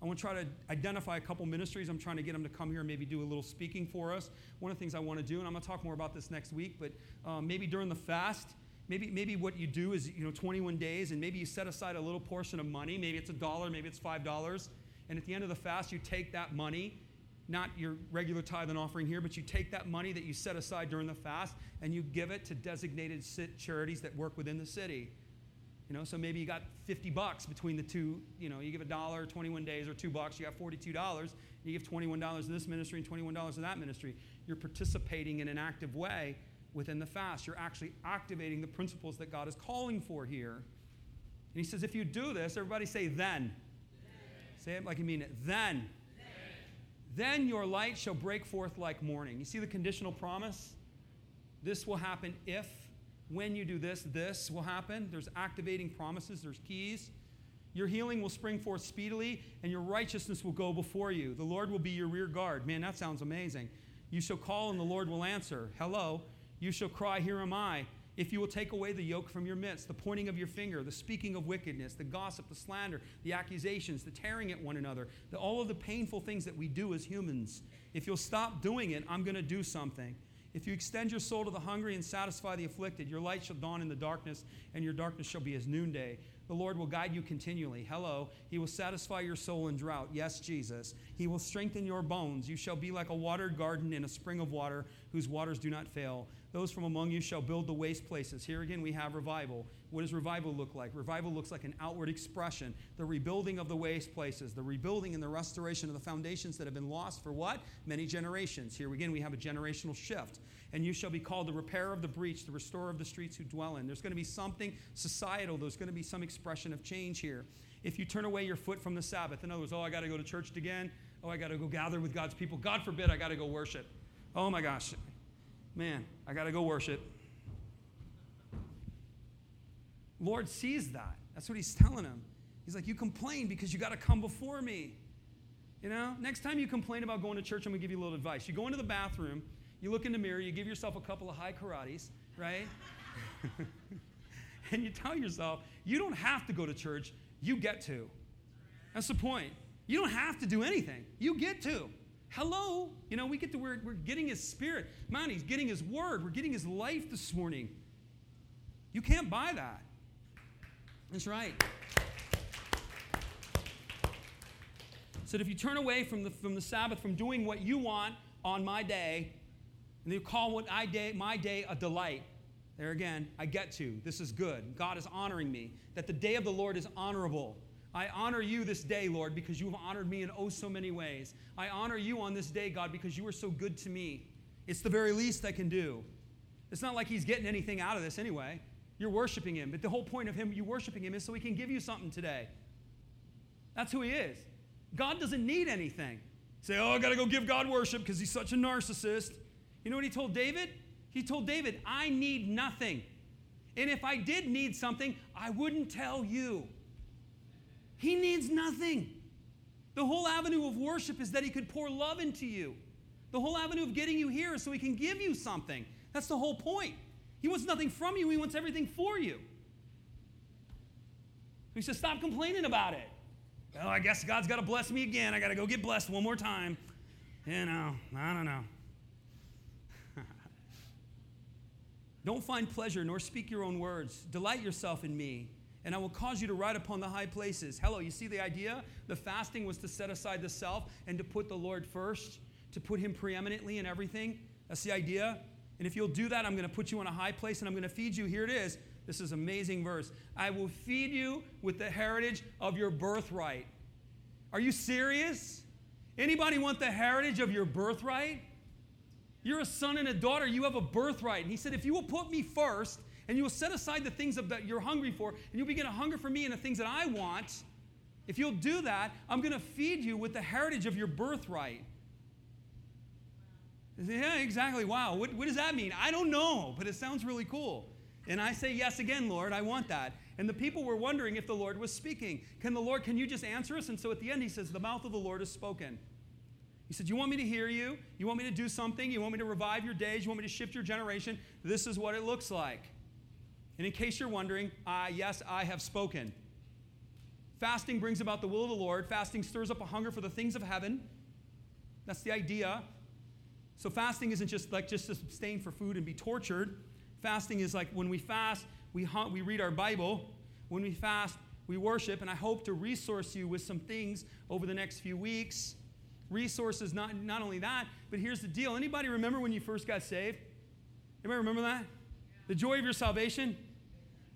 I want to try to identify a couple ministries. I'm trying to get them to come here and maybe do a little speaking for us. One of the things I want to do, and I'm going to talk more about this next week, but um, maybe during the fast, maybe, maybe what you do is, you know, 21 days, and maybe you set aside a little portion of money. Maybe it's a dollar, maybe it's $5. And at the end of the fast, you take that money, not your regular tithe and offering here, but you take that money that you set aside during the fast and you give it to designated charities that work within the city. You know, so maybe you got 50 bucks between the two, you know, you give a dollar 21 days or two bucks, you got $42. You give $21 to this ministry and $21 to that ministry. You're participating in an active way within the fast. You're actually activating the principles that God is calling for here. And he says, if you do this, everybody say then. Say it like you mean it. Then. then. Then your light shall break forth like morning. You see the conditional promise? This will happen if when you do this, this will happen. There's activating promises, there's keys. Your healing will spring forth speedily, and your righteousness will go before you. The Lord will be your rear guard. Man, that sounds amazing. You shall call, and the Lord will answer. Hello. You shall cry, Here am I. if you will take away the yoke from your midst, the pointing of your finger, the speaking of wickedness, the gossip, the slander, the accusations, the tearing at one another, the, all of the painful things that we do as humans. If you'll stop doing it, I'm going to do something. If you extend your soul to the hungry and satisfy the afflicted, your light shall dawn in the darkness, and your darkness shall be as noonday. The Lord will guide you continually. Hello. He will satisfy your soul in drought. Yes, Jesus. He will strengthen your bones. You shall be like a watered garden in a spring of water whose waters do not fail. Those from among you shall build the waste places. Here again, we have revival. What does revival look like? Revival looks like an outward expression, the rebuilding of the waste places, the rebuilding and the restoration of the foundations that have been lost for what? Many generations. Here again, we have a generational shift. And you shall be called the repairer of the breach, the restorer of the streets who dwell in. There's going to be something societal, there's going to be some expression of change here. If you turn away your foot from the Sabbath, in other words, oh, I got to go to church again. Oh, I got to go gather with God's people. God forbid I got to go worship. Oh my gosh, man, I got to go worship. Lord sees that. That's what he's telling him. He's like, You complain because you got to come before me. You know, next time you complain about going to church, I'm going to give you a little advice. You go into the bathroom, you look in the mirror, you give yourself a couple of high karates, right? *laughs* and you tell yourself, You don't have to go to church, you get to. That's the point. You don't have to do anything, you get to. Hello. You know, we get the we're, we're getting his spirit. Man, he's getting his word. We're getting his life this morning. You can't buy that. That's right. Said if you turn away from the, from the Sabbath, from doing what you want on my day, and you call what I day, my day a delight. There again, I get to. This is good. God is honoring me. That the day of the Lord is honorable. I honor you this day, Lord, because you have honored me in oh so many ways. I honor you on this day, God, because you are so good to me. It's the very least I can do. It's not like he's getting anything out of this anyway. You're worshiping him, but the whole point of him, you worshiping him, is so he can give you something today. That's who he is. God doesn't need anything. Say, oh, I got to go give God worship because he's such a narcissist. You know what he told David? He told David, I need nothing. And if I did need something, I wouldn't tell you. He needs nothing. The whole avenue of worship is that He could pour love into you. The whole avenue of getting you here is so He can give you something. That's the whole point. He wants nothing from you, He wants everything for you. He says, Stop complaining about it. Well, I guess God's got to bless me again. I got to go get blessed one more time. You know, I don't know. *laughs* don't find pleasure nor speak your own words. Delight yourself in me and I will cause you to ride upon the high places. Hello, you see the idea? The fasting was to set aside the self and to put the Lord first, to put Him preeminently in everything. That's the idea. And if you'll do that, I'm going to put you on a high place and I'm going to feed you. Here it is. This is amazing verse. I will feed you with the heritage of your birthright. Are you serious? Anybody want the heritage of your birthright? You're a son and a daughter. You have a birthright. And he said, if you will put me first, and you will set aside the things that you're hungry for, and you'll begin to hunger for me and the things that I want, if you'll do that, I'm going to feed you with the heritage of your birthright. Yeah, exactly. Wow. What, what does that mean? I don't know, but it sounds really cool. And I say, Yes, again, Lord, I want that. And the people were wondering if the Lord was speaking. Can the Lord, can you just answer us? And so at the end, he says, The mouth of the Lord has spoken. He said, You want me to hear you? You want me to do something? You want me to revive your days? You want me to shift your generation? This is what it looks like. And in case you're wondering, uh, yes, I have spoken. Fasting brings about the will of the Lord. Fasting stirs up a hunger for the things of heaven. That's the idea. So fasting isn't just like just to abstain for food and be tortured. Fasting is like when we fast, we, hunt, we read our Bible. When we fast, we worship. And I hope to resource you with some things over the next few weeks. Resources, not, not only that, but here's the deal. Anybody remember when you first got saved? Anybody remember that? The joy of your salvation.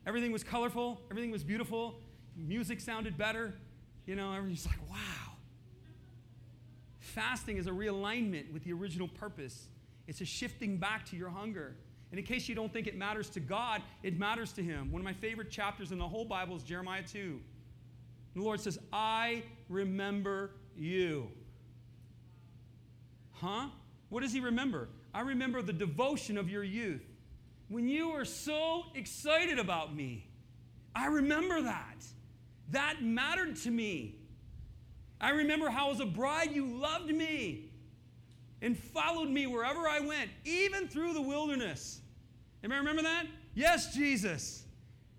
Everything was colorful, everything was beautiful, music sounded better. You know, everybody's like, wow. Fasting is a realignment with the original purpose, it's a shifting back to your hunger. And in case you don't think it matters to God, it matters to Him. One of my favorite chapters in the whole Bible is Jeremiah 2. And the Lord says, I remember you. Huh? What does He remember? I remember the devotion of your youth when you were so excited about me. I remember that. That mattered to me. I remember how, as a bride, you loved me and followed me wherever I went, even through the wilderness. Anybody remember that? Yes, Jesus.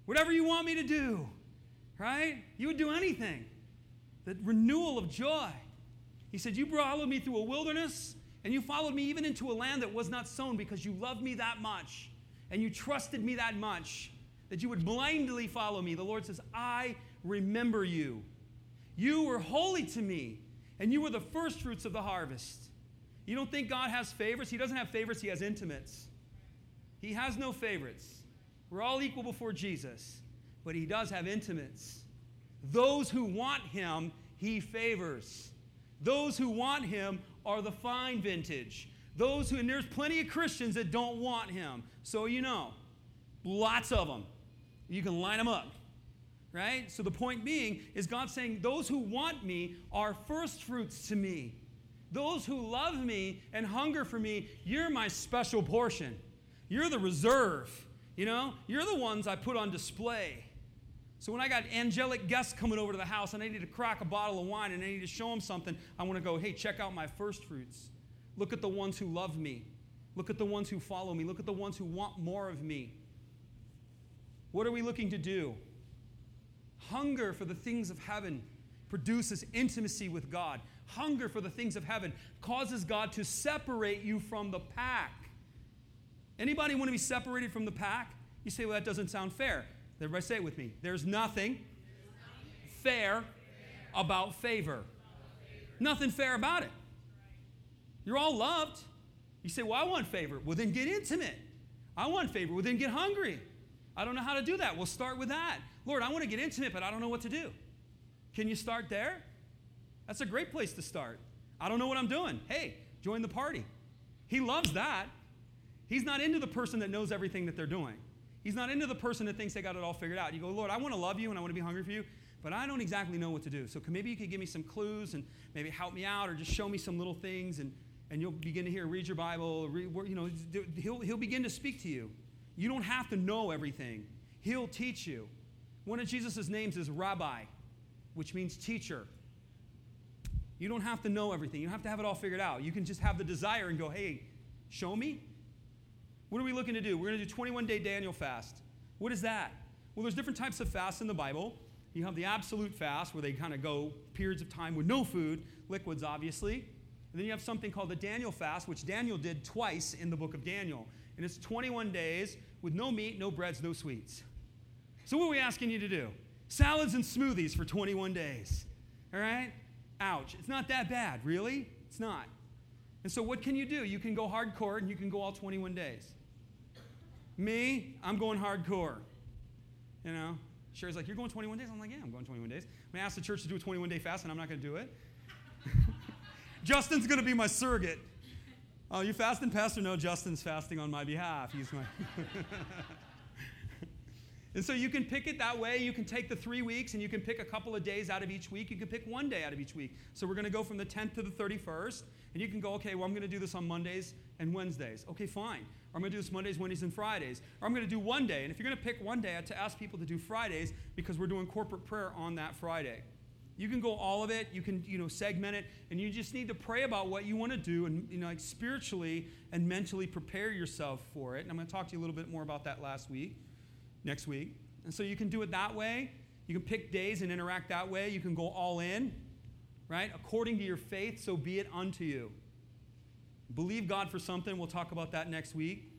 Whatever you want me to do, right? You would do anything. The renewal of joy. He said, You followed me through a wilderness, and you followed me even into a land that was not sown because you loved me that much and you trusted me that much that you would blindly follow me. The Lord says, I remember you. You were holy to me, and you were the first fruits of the harvest. You don't think God has favorites? He doesn't have favorites, He has intimates. He has no favorites. We're all equal before Jesus, but He does have intimates. Those who want Him, He favors. Those who want Him are the fine vintage. Those who, and there's plenty of Christians that don't want Him. So you know, lots of them. You can line them up right? So the point being is God saying, Those who want me are first fruits to me. Those who love me and hunger for me, you're my special portion. You're the reserve. You know, you're the ones I put on display. So when I got angelic guests coming over to the house and I need to crack a bottle of wine and I need to show them something, I want to go, hey, check out my first fruits. Look at the ones who love me. Look at the ones who follow me. Look at the ones who want more of me. What are we looking to do? Hunger for the things of heaven produces intimacy with God. Hunger for the things of heaven causes God to separate you from the pack. Anybody want to be separated from the pack? You say, well, that doesn't sound fair. Everybody say it with me. There's nothing fair about favor. Nothing fair about it. You're all loved. You say, well, I want favor. Well, then get intimate. I want favor. Well, then get hungry. I don't know how to do that. We'll start with that. Lord, I want to get intimate, but I don't know what to do. Can you start there? That's a great place to start. I don't know what I'm doing. Hey, join the party. He loves that. He's not into the person that knows everything that they're doing. He's not into the person that thinks they got it all figured out. You go, Lord, I want to love you and I want to be hungry for you, but I don't exactly know what to do. So maybe you could give me some clues and maybe help me out or just show me some little things and, and you'll begin to hear, read your Bible, read, you know, he'll, he'll begin to speak to you. You don't have to know everything. He'll teach you. One of Jesus' names is Rabbi, which means teacher. You don't have to know everything. You don't have to have it all figured out. You can just have the desire and go, hey, show me. What are we looking to do? We're going to do 21 day Daniel fast. What is that? Well, there's different types of fasts in the Bible. You have the absolute fast, where they kind of go periods of time with no food, liquids, obviously. And then you have something called the Daniel fast, which Daniel did twice in the book of Daniel. And it's 21 days with no meat, no breads, no sweets. So, what are we asking you to do? Salads and smoothies for 21 days. All right? Ouch. It's not that bad, really? It's not. And so, what can you do? You can go hardcore and you can go all 21 days. Me, I'm going hardcore. You know? Sherry's like, You're going 21 days? I'm like, Yeah, I'm going 21 days. I'm going to ask the church to do a 21 day fast, and I'm not going to do it. Justin's going to be my surrogate. Oh, you fasting, Pastor? No, Justin's fasting on my behalf. He's my. *laughs* and so you can pick it that way. You can take the three weeks and you can pick a couple of days out of each week. You can pick one day out of each week. So we're going to go from the 10th to the 31st. And you can go, okay, well, I'm going to do this on Mondays and Wednesdays. Okay, fine. Or I'm going to do this Mondays, Wednesdays, and Fridays. Or I'm going to do one day. And if you're going to pick one day, I have to ask people to do Fridays because we're doing corporate prayer on that Friday. You can go all of it. You can, you know, segment it, and you just need to pray about what you want to do, and you know, like spiritually and mentally prepare yourself for it. And I'm going to talk to you a little bit more about that last week, next week. And so you can do it that way. You can pick days and interact that way. You can go all in, right? According to your faith, so be it unto you. Believe God for something. We'll talk about that next week.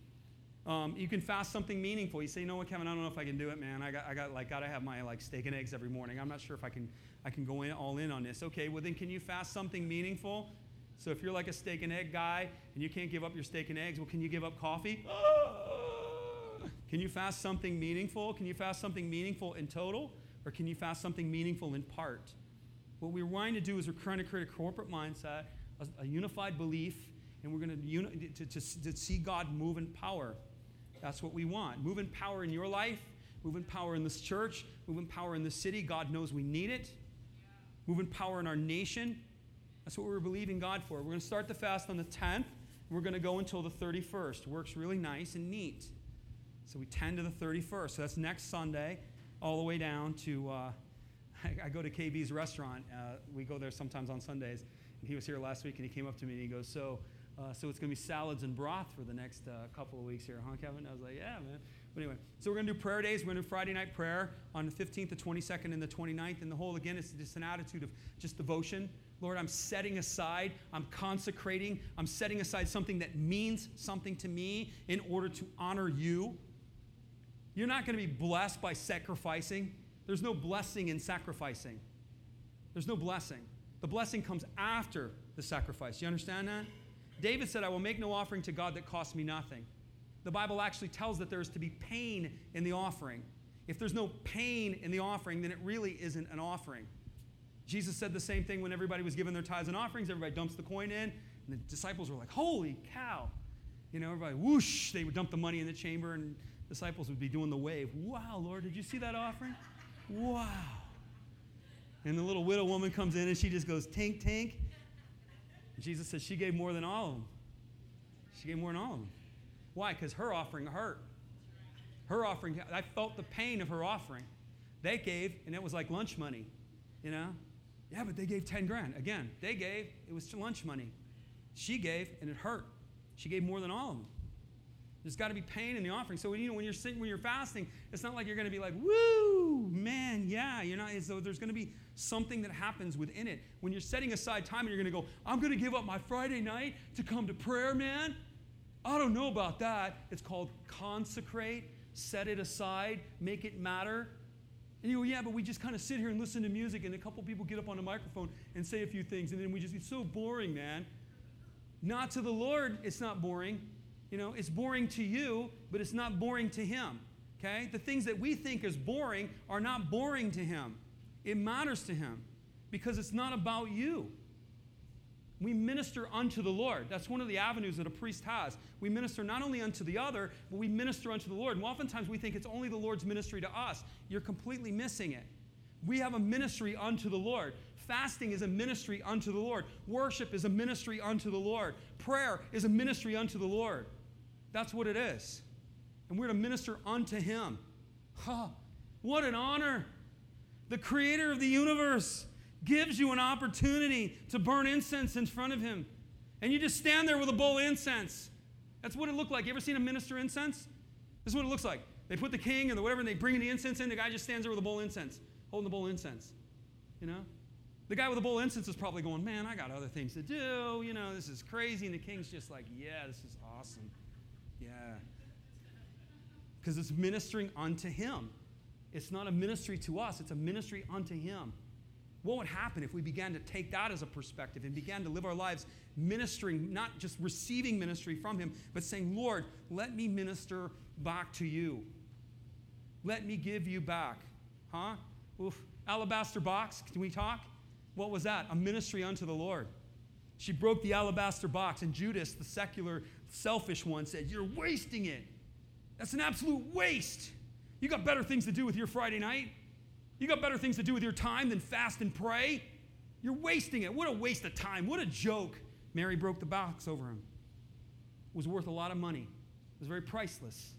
Um, you can fast something meaningful. You say, you know what, Kevin, I don't know if I can do it, man. I got, I got like, gotta have my like steak and eggs every morning. I'm not sure if I can I can go in all in on this. Okay, well then can you fast something meaningful? So if you're like a steak and egg guy and you can't give up your steak and eggs, well, can you give up coffee? *gasps* can you fast something meaningful? Can you fast something meaningful in total? Or can you fast something meaningful in part? What we're trying to do is we're trying to create a corporate mindset, a, a unified belief, and we're going uni- to, to, to see God move in power. That's what we want. Move in power in your life, move in power in this church, move in power in this city. God knows we need it move in power in our nation. That's what we're believing God for. We're going to start the fast on the 10th. We're going to go until the 31st. Works really nice and neat. So we 10 to the 31st. So that's next Sunday, all the way down to. Uh, *laughs* I, I, go to KB's restaurant. Uh, we go there sometimes on Sundays. And he was here last week, and he came up to me and he goes, "So, uh, so it's going to be salads and broth for the next uh, couple of weeks here, huh, Kevin?" I was like, "Yeah, man. But anyway, so we're going to do prayer days. We're going to do Friday night prayer on the 15th, the 22nd, and the 29th. And the whole, again, is just an attitude of just devotion. Lord, I'm setting aside, I'm consecrating, I'm setting aside something that means something to me in order to honor you. You're not going to be blessed by sacrificing. There's no blessing in sacrificing. There's no blessing. The blessing comes after the sacrifice. You understand that? David said, I will make no offering to God that costs me nothing. The Bible actually tells that there is to be pain in the offering. If there's no pain in the offering, then it really isn't an offering. Jesus said the same thing when everybody was giving their tithes and offerings. Everybody dumps the coin in, and the disciples were like, Holy cow. You know, everybody, whoosh, they would dump the money in the chamber, and disciples would be doing the wave. Wow, Lord, did you see that offering? Wow. And the little widow woman comes in and she just goes, tink, tink. Jesus says she gave more than all of them. She gave more than all of them. Why? Because her offering hurt. Her offering, I felt the pain of her offering. They gave, and it was like lunch money, you know? Yeah, but they gave 10 grand. Again, they gave, it was lunch money. She gave, and it hurt. She gave more than all of them. There's got to be pain in the offering. So when you know when you're sitting, when you're fasting, it's not like you're going to be like, "Woo, man, yeah." You're not. So there's going to be something that happens within it. When you're setting aside time and you're going to go, "I'm going to give up my Friday night to come to prayer, man." I don't know about that. It's called consecrate, set it aside, make it matter. And you go, yeah, but we just kind of sit here and listen to music, and a couple people get up on a microphone and say a few things, and then we just, it's so boring, man. Not to the Lord, it's not boring. You know, it's boring to you, but it's not boring to Him. Okay? The things that we think is boring are not boring to Him. It matters to Him because it's not about you. We minister unto the Lord. That's one of the avenues that a priest has. We minister not only unto the other, but we minister unto the Lord. And oftentimes we think it's only the Lord's ministry to us. You're completely missing it. We have a ministry unto the Lord. Fasting is a ministry unto the Lord. Worship is a ministry unto the Lord. Prayer is a ministry unto the Lord. That's what it is. And we're to minister unto Him. Huh, what an honor. The creator of the universe gives you an opportunity to burn incense in front of him. And you just stand there with a bowl of incense. That's what it looked like. You ever seen a minister incense? This is what it looks like. They put the king and whatever, and they bring the incense in. The guy just stands there with a bowl of incense, holding the bowl of incense. You know? The guy with the bowl of incense is probably going, Man, I got other things to do. You know, this is crazy. And the king's just like, Yeah, this is awesome. Yeah. Because it's ministering unto him. It's not a ministry to us, it's a ministry unto him. What would happen if we began to take that as a perspective and began to live our lives ministering, not just receiving ministry from Him, but saying, Lord, let me minister back to you. Let me give you back. Huh? Oof. Alabaster box, can we talk? What was that? A ministry unto the Lord. She broke the alabaster box, and Judas, the secular, selfish one, said, You're wasting it. That's an absolute waste. You got better things to do with your Friday night. You got better things to do with your time than fast and pray? You're wasting it. What a waste of time. What a joke. Mary broke the box over him. It was worth a lot of money, it was very priceless.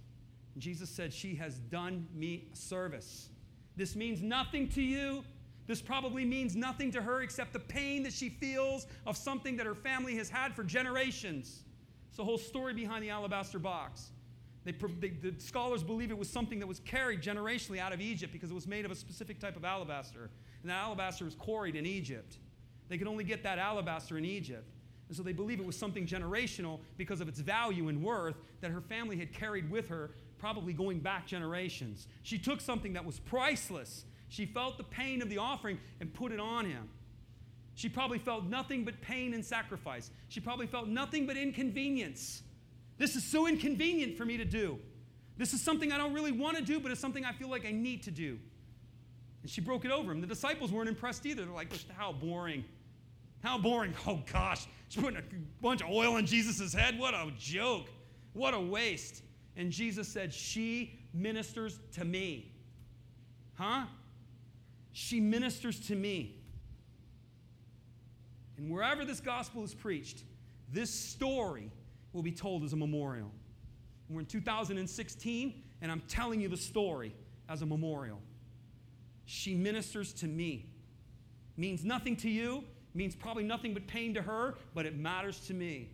And Jesus said, She has done me a service. This means nothing to you. This probably means nothing to her except the pain that she feels of something that her family has had for generations. It's the whole story behind the alabaster box. They, they, the scholars believe it was something that was carried generationally out of Egypt because it was made of a specific type of alabaster. And that alabaster was quarried in Egypt. They could only get that alabaster in Egypt. And so they believe it was something generational because of its value and worth that her family had carried with her, probably going back generations. She took something that was priceless. She felt the pain of the offering and put it on him. She probably felt nothing but pain and sacrifice. She probably felt nothing but inconvenience. This is so inconvenient for me to do. This is something I don't really want to do, but it's something I feel like I need to do. And she broke it over him. The disciples weren't impressed either. They're like, how boring. How boring. *laughs* Oh gosh, she's putting a bunch of oil on Jesus' head. What a joke. What a waste. And Jesus said, She ministers to me. Huh? She ministers to me. And wherever this gospel is preached, this story will be told as a memorial. We're in 2016, and I'm telling you the story as a memorial. She ministers to me. Means nothing to you, means probably nothing but pain to her, but it matters to me.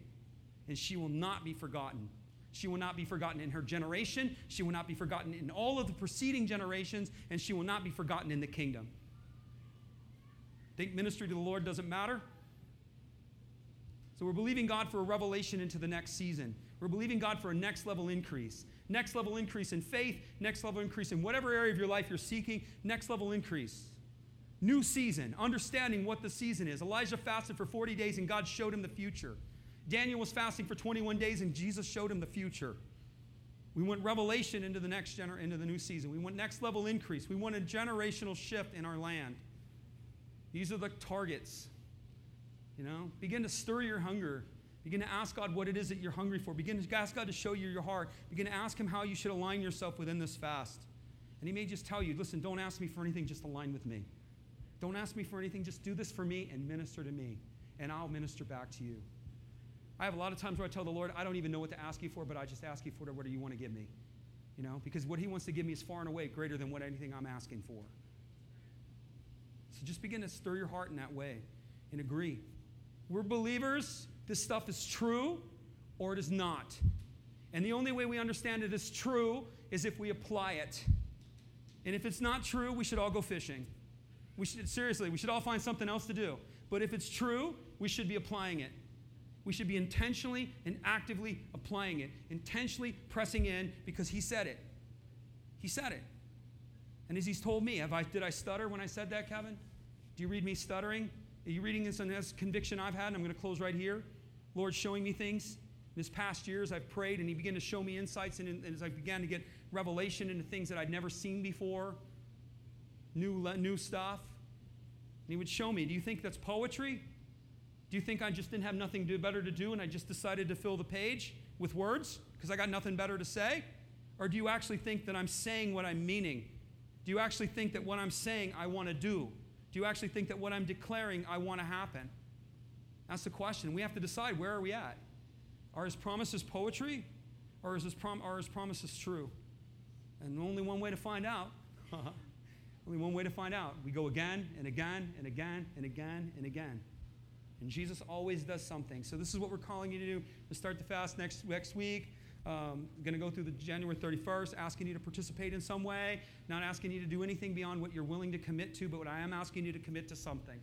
And she will not be forgotten. She will not be forgotten in her generation. She will not be forgotten in all of the preceding generations, and she will not be forgotten in the kingdom. Think ministry to the Lord doesn't matter? So we're believing God for a revelation into the next season. We're believing God for a next level increase. Next level increase in faith, next level increase in whatever area of your life you're seeking, next level increase. New season, understanding what the season is. Elijah fasted for 40 days and God showed him the future. Daniel was fasting for 21 days and Jesus showed him the future. We want revelation into the next gener- into the new season. We want next level increase. We want a generational shift in our land. These are the targets. You know, begin to stir your hunger. Begin to ask God what it is that you're hungry for. Begin to ask God to show you your heart. Begin to ask Him how you should align yourself within this fast. And He may just tell you, listen, don't ask me for anything, just align with me. Don't ask me for anything, just do this for me and minister to me, and I'll minister back to you. I have a lot of times where I tell the Lord, I don't even know what to ask you for, but I just ask you for whatever you want to give me. You know, because what He wants to give me is far and away greater than what anything I'm asking for. So just begin to stir your heart in that way and agree. We're believers. This stuff is true or it is not. And the only way we understand it is true is if we apply it. And if it's not true, we should all go fishing. We should, seriously, we should all find something else to do. But if it's true, we should be applying it. We should be intentionally and actively applying it, intentionally pressing in because he said it. He said it. And as he's told me, have I, did I stutter when I said that, Kevin? Do you read me stuttering? Are you reading this on this conviction I've had? I'm going to close right here. Lord showing me things. In this past years, I've prayed, and He began to show me insights, and, and as I began to get revelation into things that I'd never seen before, new, new stuff, and He would show me. Do you think that's poetry? Do you think I just didn't have nothing better to do, and I just decided to fill the page with words because I got nothing better to say? Or do you actually think that I'm saying what I'm meaning? Do you actually think that what I'm saying I want to do? Do you actually think that what I'm declaring I want to happen? That's the question. We have to decide where are we at? Are his promises poetry or is his prom- are his promises true? And only one way to find out. *laughs* only one way to find out. We go again and again and again and again and again. And Jesus always does something. So this is what we're calling you to do. To start the fast next, next week. Um, going to go through the January 31st, asking you to participate in some way, not asking you to do anything beyond what you're willing to commit to, but what I am asking you to commit to something.